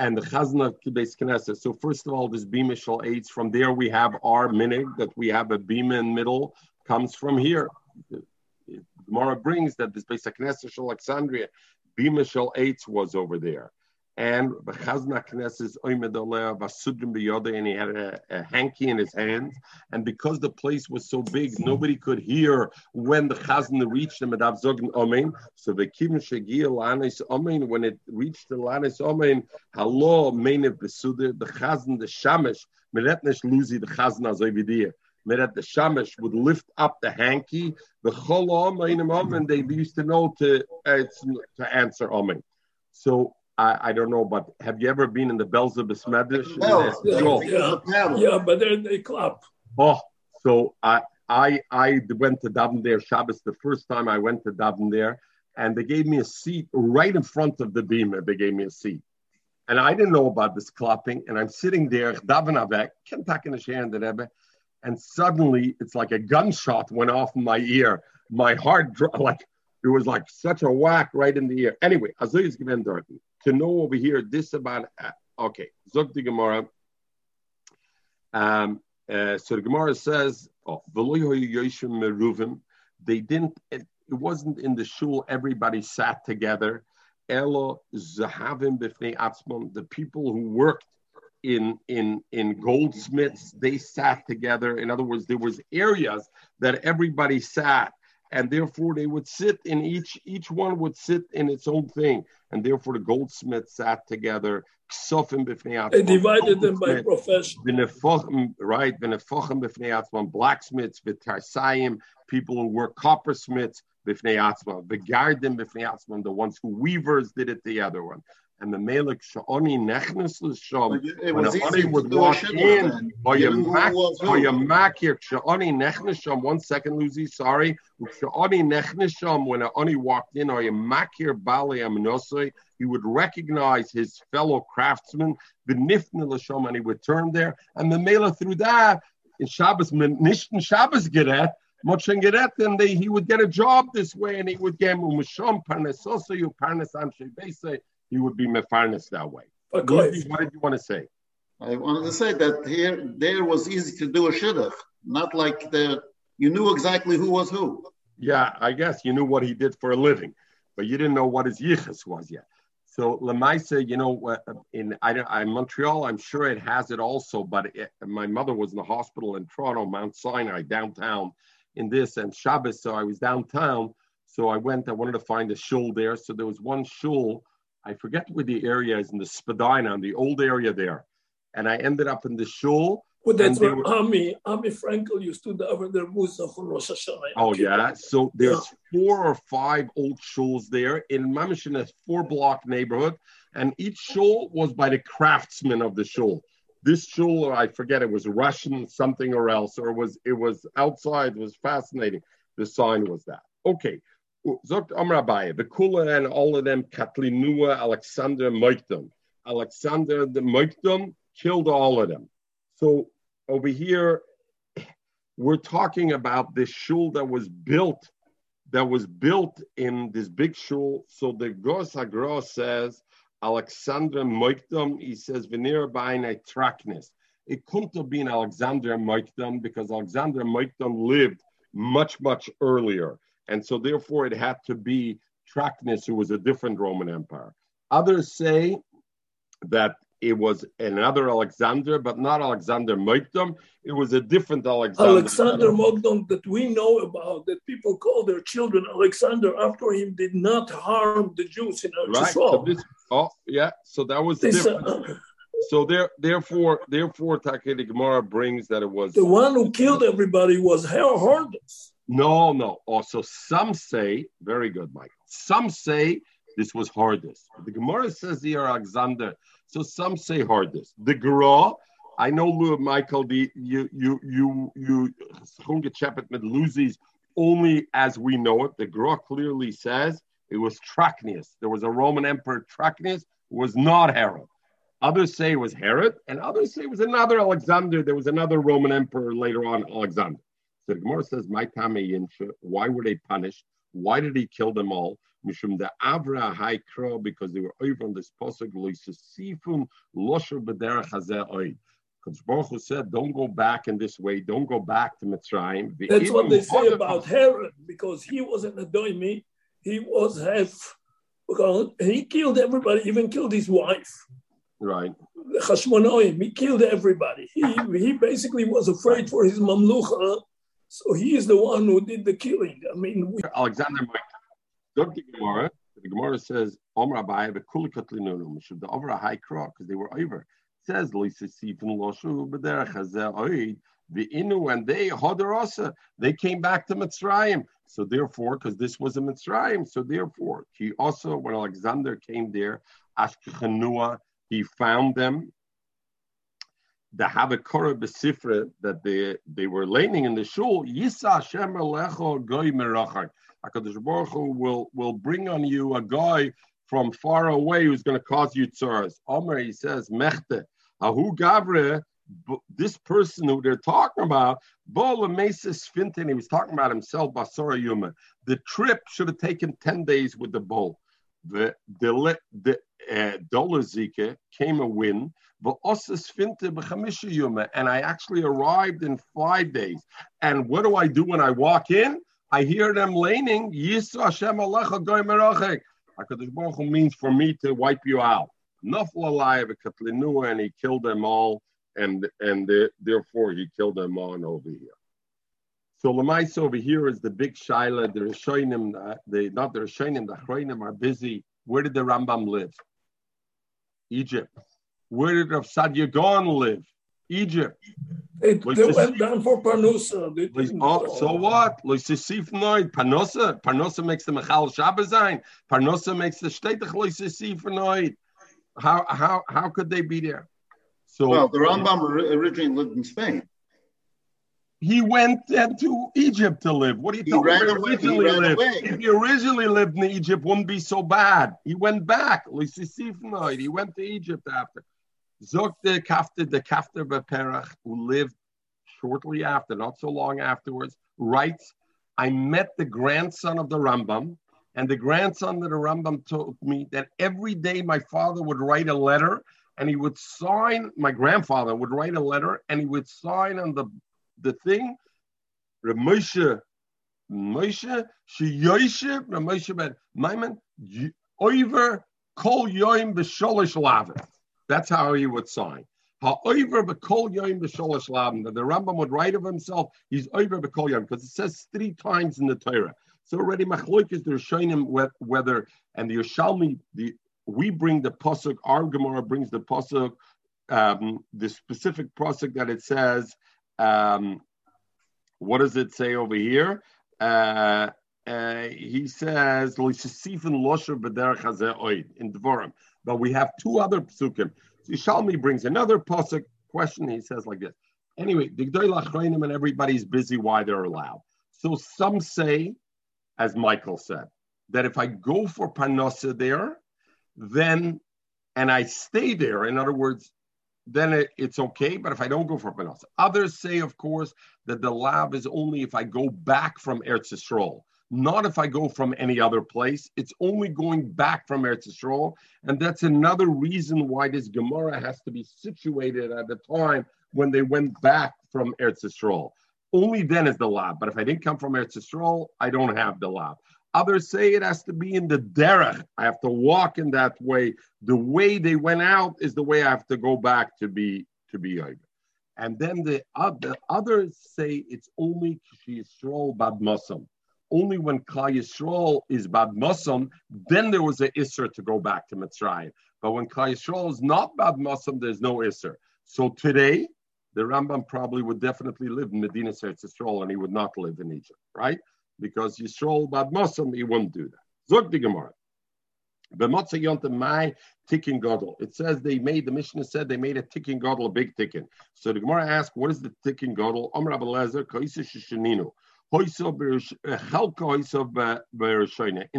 and the chazna kibes knesses. So first of all, this bima shal eight. From there, we have our minig that we have a bima in middle comes from here. Gemara brings that this base knesses Alexandria, bima shal eight was over there and Bechazna Knesses Oimedoleh Vasudrim Biyode, and he had a, a, hanky in his hands. And because the place was so big, nobody could hear when the Chazna reached him at Avzogin Omein. So the Kim Shegia Lanis Omein, when it reached the Lanis Omein, Halo Menev Besudir, the Chazn, the Shamish, Meretnesh Luzi, the Chazna Zoividia. Meret the Shamish would lift up the hanky, the Chol Omein, and they used to know to, uh, to answer Omein. So I, I, don't know, but have you ever been in the Belza Besmedish? Yeah, yeah, yeah, yeah, but they're they clap. Oh, so I I I went to daven there Shabbos the first time I went to daven there, and they gave me a seat right in front of the beamer. They gave me a seat, and I didn't know about this clapping. And I'm sitting there daven avek, in the hand the Rebbe, and suddenly it's like a gunshot went off in my ear. My heart dropped like it was like such a whack right in the ear. Anyway, Azoy given to know over here this about uh, okay, Zog the Gemara. Um, uh, so the Gemara says, oh, they didn't, it, it, wasn't in the shul, everybody sat together. Elo zahavim the people who worked in in in goldsmiths they sat together in other words there was areas that everybody sat and therefore they would sit in each each one would sit in its own thing. And therefore the goldsmiths sat together they divided them by profession. Right, blacksmiths, people who were coppersmiths, the ones who weavers did it the other one and the Malik Sha'oni Nechnes L'Sham, when the Ani would walk in, or your Makir, Sha'oni Nechnes Sham, one second, Lucy, sorry, Sha'oni Nechnes Sham, when Ani walked in, or your Makir Bali Aminosoi, he would recognize his fellow craftsmen, the Nifna L'Sham, and he would turn there, and the Mela through that, in Shabbos, Nishtan Shabbos Geret, Moshe Geret, and they, he would get a job this way, and he would get Mumasham, Parnasosu, Parnas Bese, he would be mefarnes that way. What did you want to say? I wanted to say that here, there was easy to do a shidduch, not like the you knew exactly who was who. Yeah, I guess you knew what he did for a living, but you didn't know what his yichus was yet. So Lemaisa, you know, uh, in I, in Montreal, I'm sure it has it also. But it, my mother was in the hospital in Toronto, Mount Sinai, downtown, in this and Shabbos. So I was downtown. So I went. I wanted to find a shul there. So there was one shul I forget where the area is in the Spadina, the old area there. And I ended up in the shul. Well, that's where were, Ami, Ami Frankel used to daven their Musaf on Rosh Hashanah. Oh, yeah. So there's yeah. four or five old shuls there in Mamishin, a four block neighborhood. And each shul was by the craftsmen of the shul. This shul, I forget, it was Russian something or else, or it was it was outside. It was fascinating. The sign was that. Okay, Zogt Amr Abaye, the Kula and all of them, Katlinua, Alexander Moikdom. Alexander the Moikdom killed all of them. So over here, we're talking about this shul that was built, that was built in this big shul. So the Gos Hagra says, Alexander Moikdom, he says, Venir Bainai Traknis. It couldn't have been Alexander Moikdom because Alexander Moikdom lived much, much earlier. And so therefore it had to be Trachnis, who was a different Roman Empire. Others say that it was another Alexander, but not Alexander Mogdom. It was a different Alexander. Alexander Mogdom that we know about, that people call their children Alexander after him, did not harm the Jews in Eretz right. So this, oh, yeah. So that was this, different. Uh, so there, therefore, therefore, Takei Gemara brings that it was the one who killed everybody was Herodes. No, no. Also, some say, very good, Michael. Some say this was Hurdis. The Gemara says here Alexander. So some say Hurdis. The Gra, I know, Michael, the you you you you Medluzis only as we know it. The Gra clearly says it was Trachnius. There was a Roman emperor Trachnius was not Herod. Others say it was Herod, and others say it was another Alexander. There was another Roman emperor later on, Alexander. So the Gemara says, "My Why were they punished? Why did he kill them all? Mishum the Avra Crow because they were over on this posuk Sifun Losher Bederach Hazeh. Because Baruch said, "Don't go back in this way. Don't go back to Mitzrayim." That's what they say about Herod, because he wasn't a doimi. He was half. Because he killed everybody, even killed his wife. Right. Chashmonoim, he killed everybody. He, he basically was afraid for his mamlucha so he is the one who did the killing. I mean, we... Alexander Dr. Gemara, the Gemara says, Omar Abai, the Kulikatlinunum, should the over a high cross because they were over. It says, Lisa Sifun Loshu, Bederach Hazel the Inu and they, Hodarasa, they came back to Mitzrayim. So therefore, because this was a Mitzrayim, so therefore, he also, when Alexander came there, Ashkenua, he found them the Havakara Besifra that they they were laning in the shul, Yisa Hashem Alecho Goy Merachak. HaKadosh Baruch Hu will, will bring on you a guy from far away who's going to cause you tzaras. Omer, he says, Mechte, Ahu Gavre, this person who they're talking about, Bola Mesis Fintin, he was talking about himself, Basara Yuma. The trip should have taken 10 days with the bull. The the the uh, came a win, and I actually arrived in five days. And what do I do when I walk in? I hear them laning, Yisra Hashem Alecha Goy Merachek. HaKadosh Baruch Hu means for me to wipe you out. Nafla alive, and he killed them all, and and the, therefore he killed them all over here. So Lamais over here is the big shaila. The Rishonim, uh, the not the Rishonim, the Achronim are busy. Where did the Rambam live? Egypt. Where did Rav Saadia Gaon live? Egypt. They, they went down for Parnusa. Oh, so what? Loisisif noid. Parnusa. Parnusa makes the Mechal Shabbazain. Parnusa makes the Shtetach Loisisif noid. How how how could they be there? So well, the Rambam originally lived in Spain. He went then to Egypt to live. What are you he talking about? Originally he lived. If he originally lived in Egypt, wouldn't be so bad. He went back. He went to Egypt after. Zok the Kaftor, the Kaftor VaFerach, who lived shortly after, not so long afterwards, writes, I met the grandson of the Rambam, and the grandson of the Rambam told me that every day my father would write a letter and he would sign, my grandfather would write a letter and he would sign on the, the thing, Ramosha, Moshe, Sheyoshib, Ramosha Ben Maimon, Oiver, Kol Yoim B'Sholish Lavin. That's how he would sign. B'kol yom. The Rambam would write of himself, he's over b'kol yom, because it says three times in the Torah. So already machloik they're showing him whether, and the Yerushalmi, the we bring the pasuk, our Gemara brings the pasuk, um, the specific pasuk that it says, um, what does it say over here? Uh, uh, he says, in Dvorim. But we have two other psukim. So Shalmi brings another posuk question. He says like this. Anyway, the Gdoil and everybody's busy why they're allowed. So some say, as Michael said, that if I go for panosa there, then and I stay there, in other words, then it, it's okay. But if I don't go for panosa, others say, of course, that the lab is only if I go back from Eretz Yisrael not if I go from any other place. It's only going back from Eretz Yisrael. And that's another reason why this Gemara has to be situated at the time when they went back from Eretz Yisrael. Only then is the lab. But if I didn't come from Eretz Yisrael, I don't have the lab. Others say it has to be in the derech. I have to walk in that way. The way they went out is the way I have to go back to be to be over. And then the, uh, the others say it's only Yisrael Bad Muslim only when Klal Yisrael is Bad Muslim, then there was an Isser to go back to Mitzrayim. But when Klal Yisrael is not Bad Muslim, there's no Isser. So today, the Rambam probably would definitely live in Medina Eretz Yisrael and he would not live in Egypt, right? Because Yisrael Bad Muslim, he wouldn't do that. Zog the Gemara. My ticking gadol. It says they made the Mishnah said they made a ticking gadol, a big ticking. So the Gemara asked, what is the ticking gadol? Amr Abelezer. Uh, in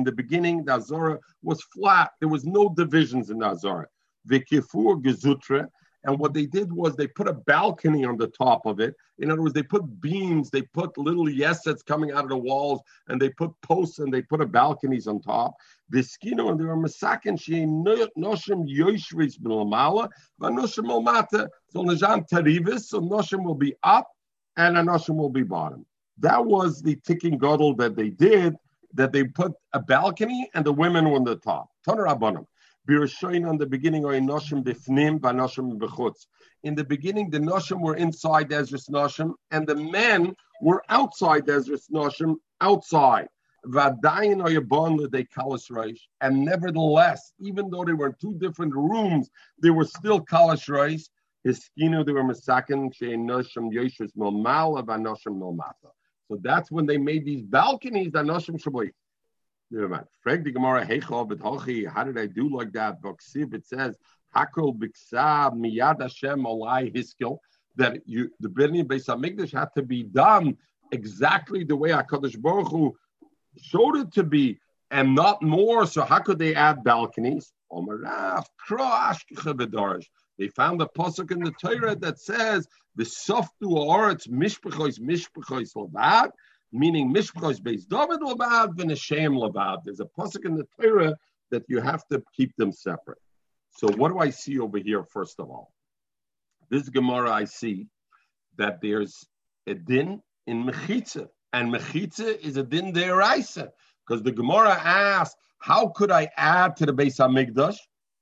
the beginning, the Azara was flat. There was no divisions in the Azara. And what they did was they put a balcony on the top of it. In other words, they put beams, they put little yesets coming out of the walls, and they put posts and they put a balconies on top. Viskino and there were masakin she noshim yoshris bilamala, but noshim olmata. So najan tarivis, so noshim will be up and a will be bottom. That was the ticking gadol that they did, that they put a balcony and the women were on the top. Toner Abanim. Birashoin on the beginning or Noshim bifnim banoshim bechutz. In the beginning, the Noshim were inside Ezra's Noshim, and the men were outside Ezra's Noshim, outside. And nevertheless, even though they were in two different rooms, they were still kalish reis. His they were masakin, she noshim yeshus milmal, vanoshim milmata. So that's when they made these balconies. Anoshim Shabli. Frag the Gemara, How did I do like that? Boksiv, it says, Hakol Biksav Miyad Hashem Olai Hiskel, that you the Bnei Beis Hamikdash had to be done exactly the way Hakadosh Baruch Hu showed it to be, and not more. So how could they add balconies? They found a pasuk in the Torah that says the softu oretz mishpachos mishpachos levad, meaning mishpachos beis David levad v'neshem levad. There's a pasuk in the Torah that you have to keep them separate. So what do I see over here? First of all, this Gemara I see that there's a din in mechitza, and mechitza is a din deraisa because the Gemara asks, "How could I add to the Beis Hamikdash?"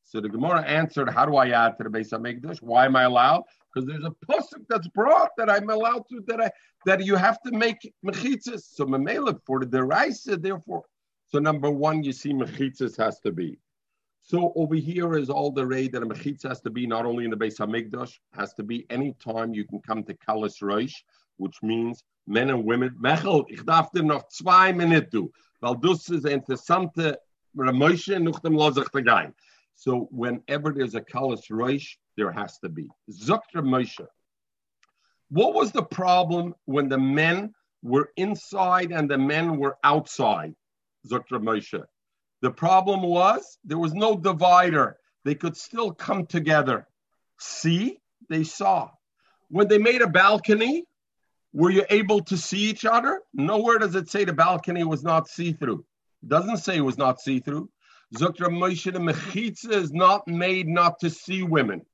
So the Gemara answered, "How do I add to the Beis Hamikdash? Why am I allowed? Because there's a pasuk that's brought that I'm allowed to that I that you have to make mechitzas. So memela for the deraisa, therefore. So number one, you see mechitzas has to be. So over here is all the raid that a mechitza has to be not only in the base Beis Hamikdash, has to be any time you can come to Kalas Rosh, which means men and women. Mechel, ich darf dir noch zwei Minuten, weil das ist interessante Ramoshe noch dem Lozach. So whenever there's a Kalas Rosh, there has to be. Zokter Moshe. What was the problem when the men were inside and the men were outside? Zokter Moshe. The problem was there was no divider. They could still come together. See, they saw. When they made a balcony, were you able to see each other? Nowhere does it say the balcony was not see through. Doesn't say it was not see through. Zukra Moshe the Mechitza is not made not to see women.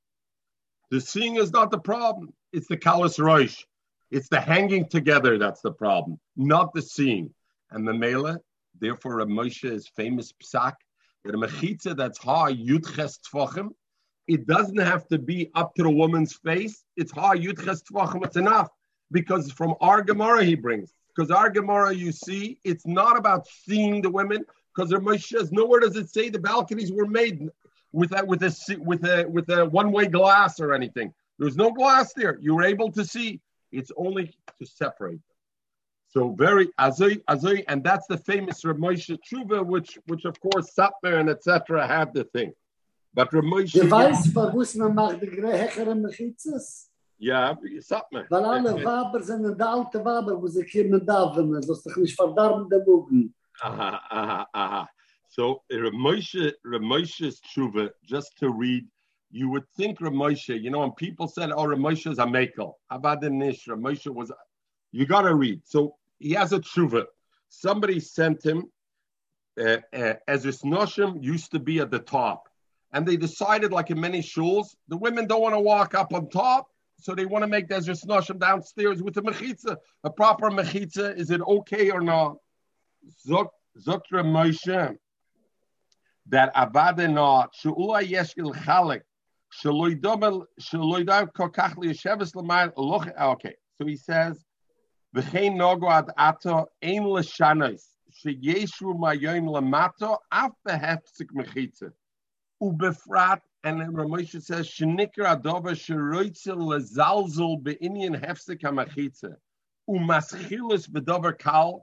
The seeing is not the problem. It's the Kalas Roish. It's the hanging together that's the problem, not the seeing. And the Mela, Therefore, Rav Moshe's famous psak that a mechitza that's ha yudches tfachim, it doesn't have to be up to the woman's face. It's ha yudches tfachim. It's enough because from our Gemara he brings. Because our Gemara, you see, it's not about seeing the women. Because Moshe says nowhere does it say the balconies were made with a with a with a with a one way glass or anything. There's no glass there. You were able to see. It's only to separate. So very azay azay, and that's the famous Rav Moshe Tshuva, which which of course Satmar and etc. had the thing. But Rav Moshe. Weißt, warum man macht die hechere Mechitzes? Ja, Satmar. Weil alle Waber sind der alte Waber, wo sie kommen da, wenn man das doch nicht verdarben der Mugen. Aha, aha, aha. So Rav Moshe, Rav Moshe's Tshuva, just to read, you would think Rav Moshe, you know, when people said, oh, is a makel. About the nish, Rav Moshe was, you got to read. So he has a tshuva. Somebody sent him, uh, uh, Ezris Noshim used to be at the top. And they decided, like in many shuls, the women don't want to walk up on top, so they want to make the Ezris Noshim downstairs with a mechitza. A proper mechitza, is it okay or not? Zotra Moshe, that Avadena, She'ua Yeshil Chalik, Okay, so he says, "V'chein nogo ad ato ein l'shanos sheyeshu mayoyim lamato af behefzik mechitza ubefrat." And then Ramosha says, "Shenikra adova sheroitzel lezalzel Beinian hefzik hamachitza umaschilus b'dover kal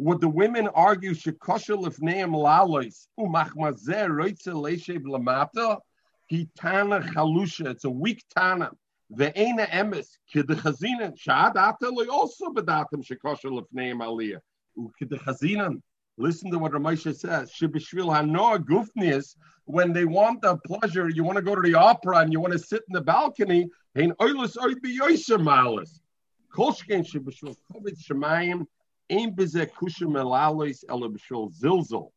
Would the women argue shekosha lefneim lalois umachmazer roitze leishev lamata? Kitana chalusha. It's a weak tana. Ve'ena emes kidechazina shad ata loy also bedatim shekosha lefneim aliyah. Ukidechazina. Listen to what Ramosha says. Shibishvil hanoa gufnius. When they want the pleasure, you want to go to the opera and you want to sit in the balcony. Hein oilus oibiyoiser malis. Kolshkein shibishvil kovit shemayim. Ein bize kushim elalois elabishvil zilzil.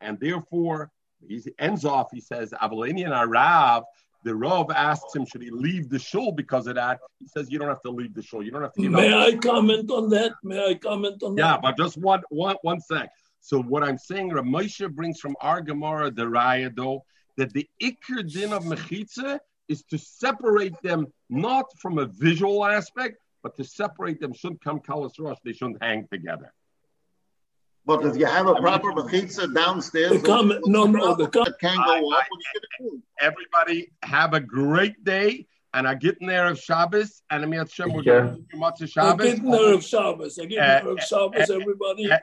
And therefore, he ends off, he says, Avalanian Arav, the Rav asks him, should he leave the shul because of that? He says, you don't have to leave the shul. You don't have to. May I comment on that? May I comment on yeah, that? Yeah, but just one, one, one sec. So what I'm saying, Ramosha brings from our Gemara the Raya though that the Iker din of Mechitza is to separate them not from a visual aspect, but to separate them shouldn't come kalas rush. They shouldn't hang together. But if you have a proper mechitza downstairs, The comment, no, no, the that comment, can't go I- up. I- What are you gonna do? Everybody have a great day. And I get in there of Shabbos, and I'm Hashem, we're Sure. going to do much of I Shabbos. give Erev Shabbos. I give Uh, Erev Shabbos, everybody. uh,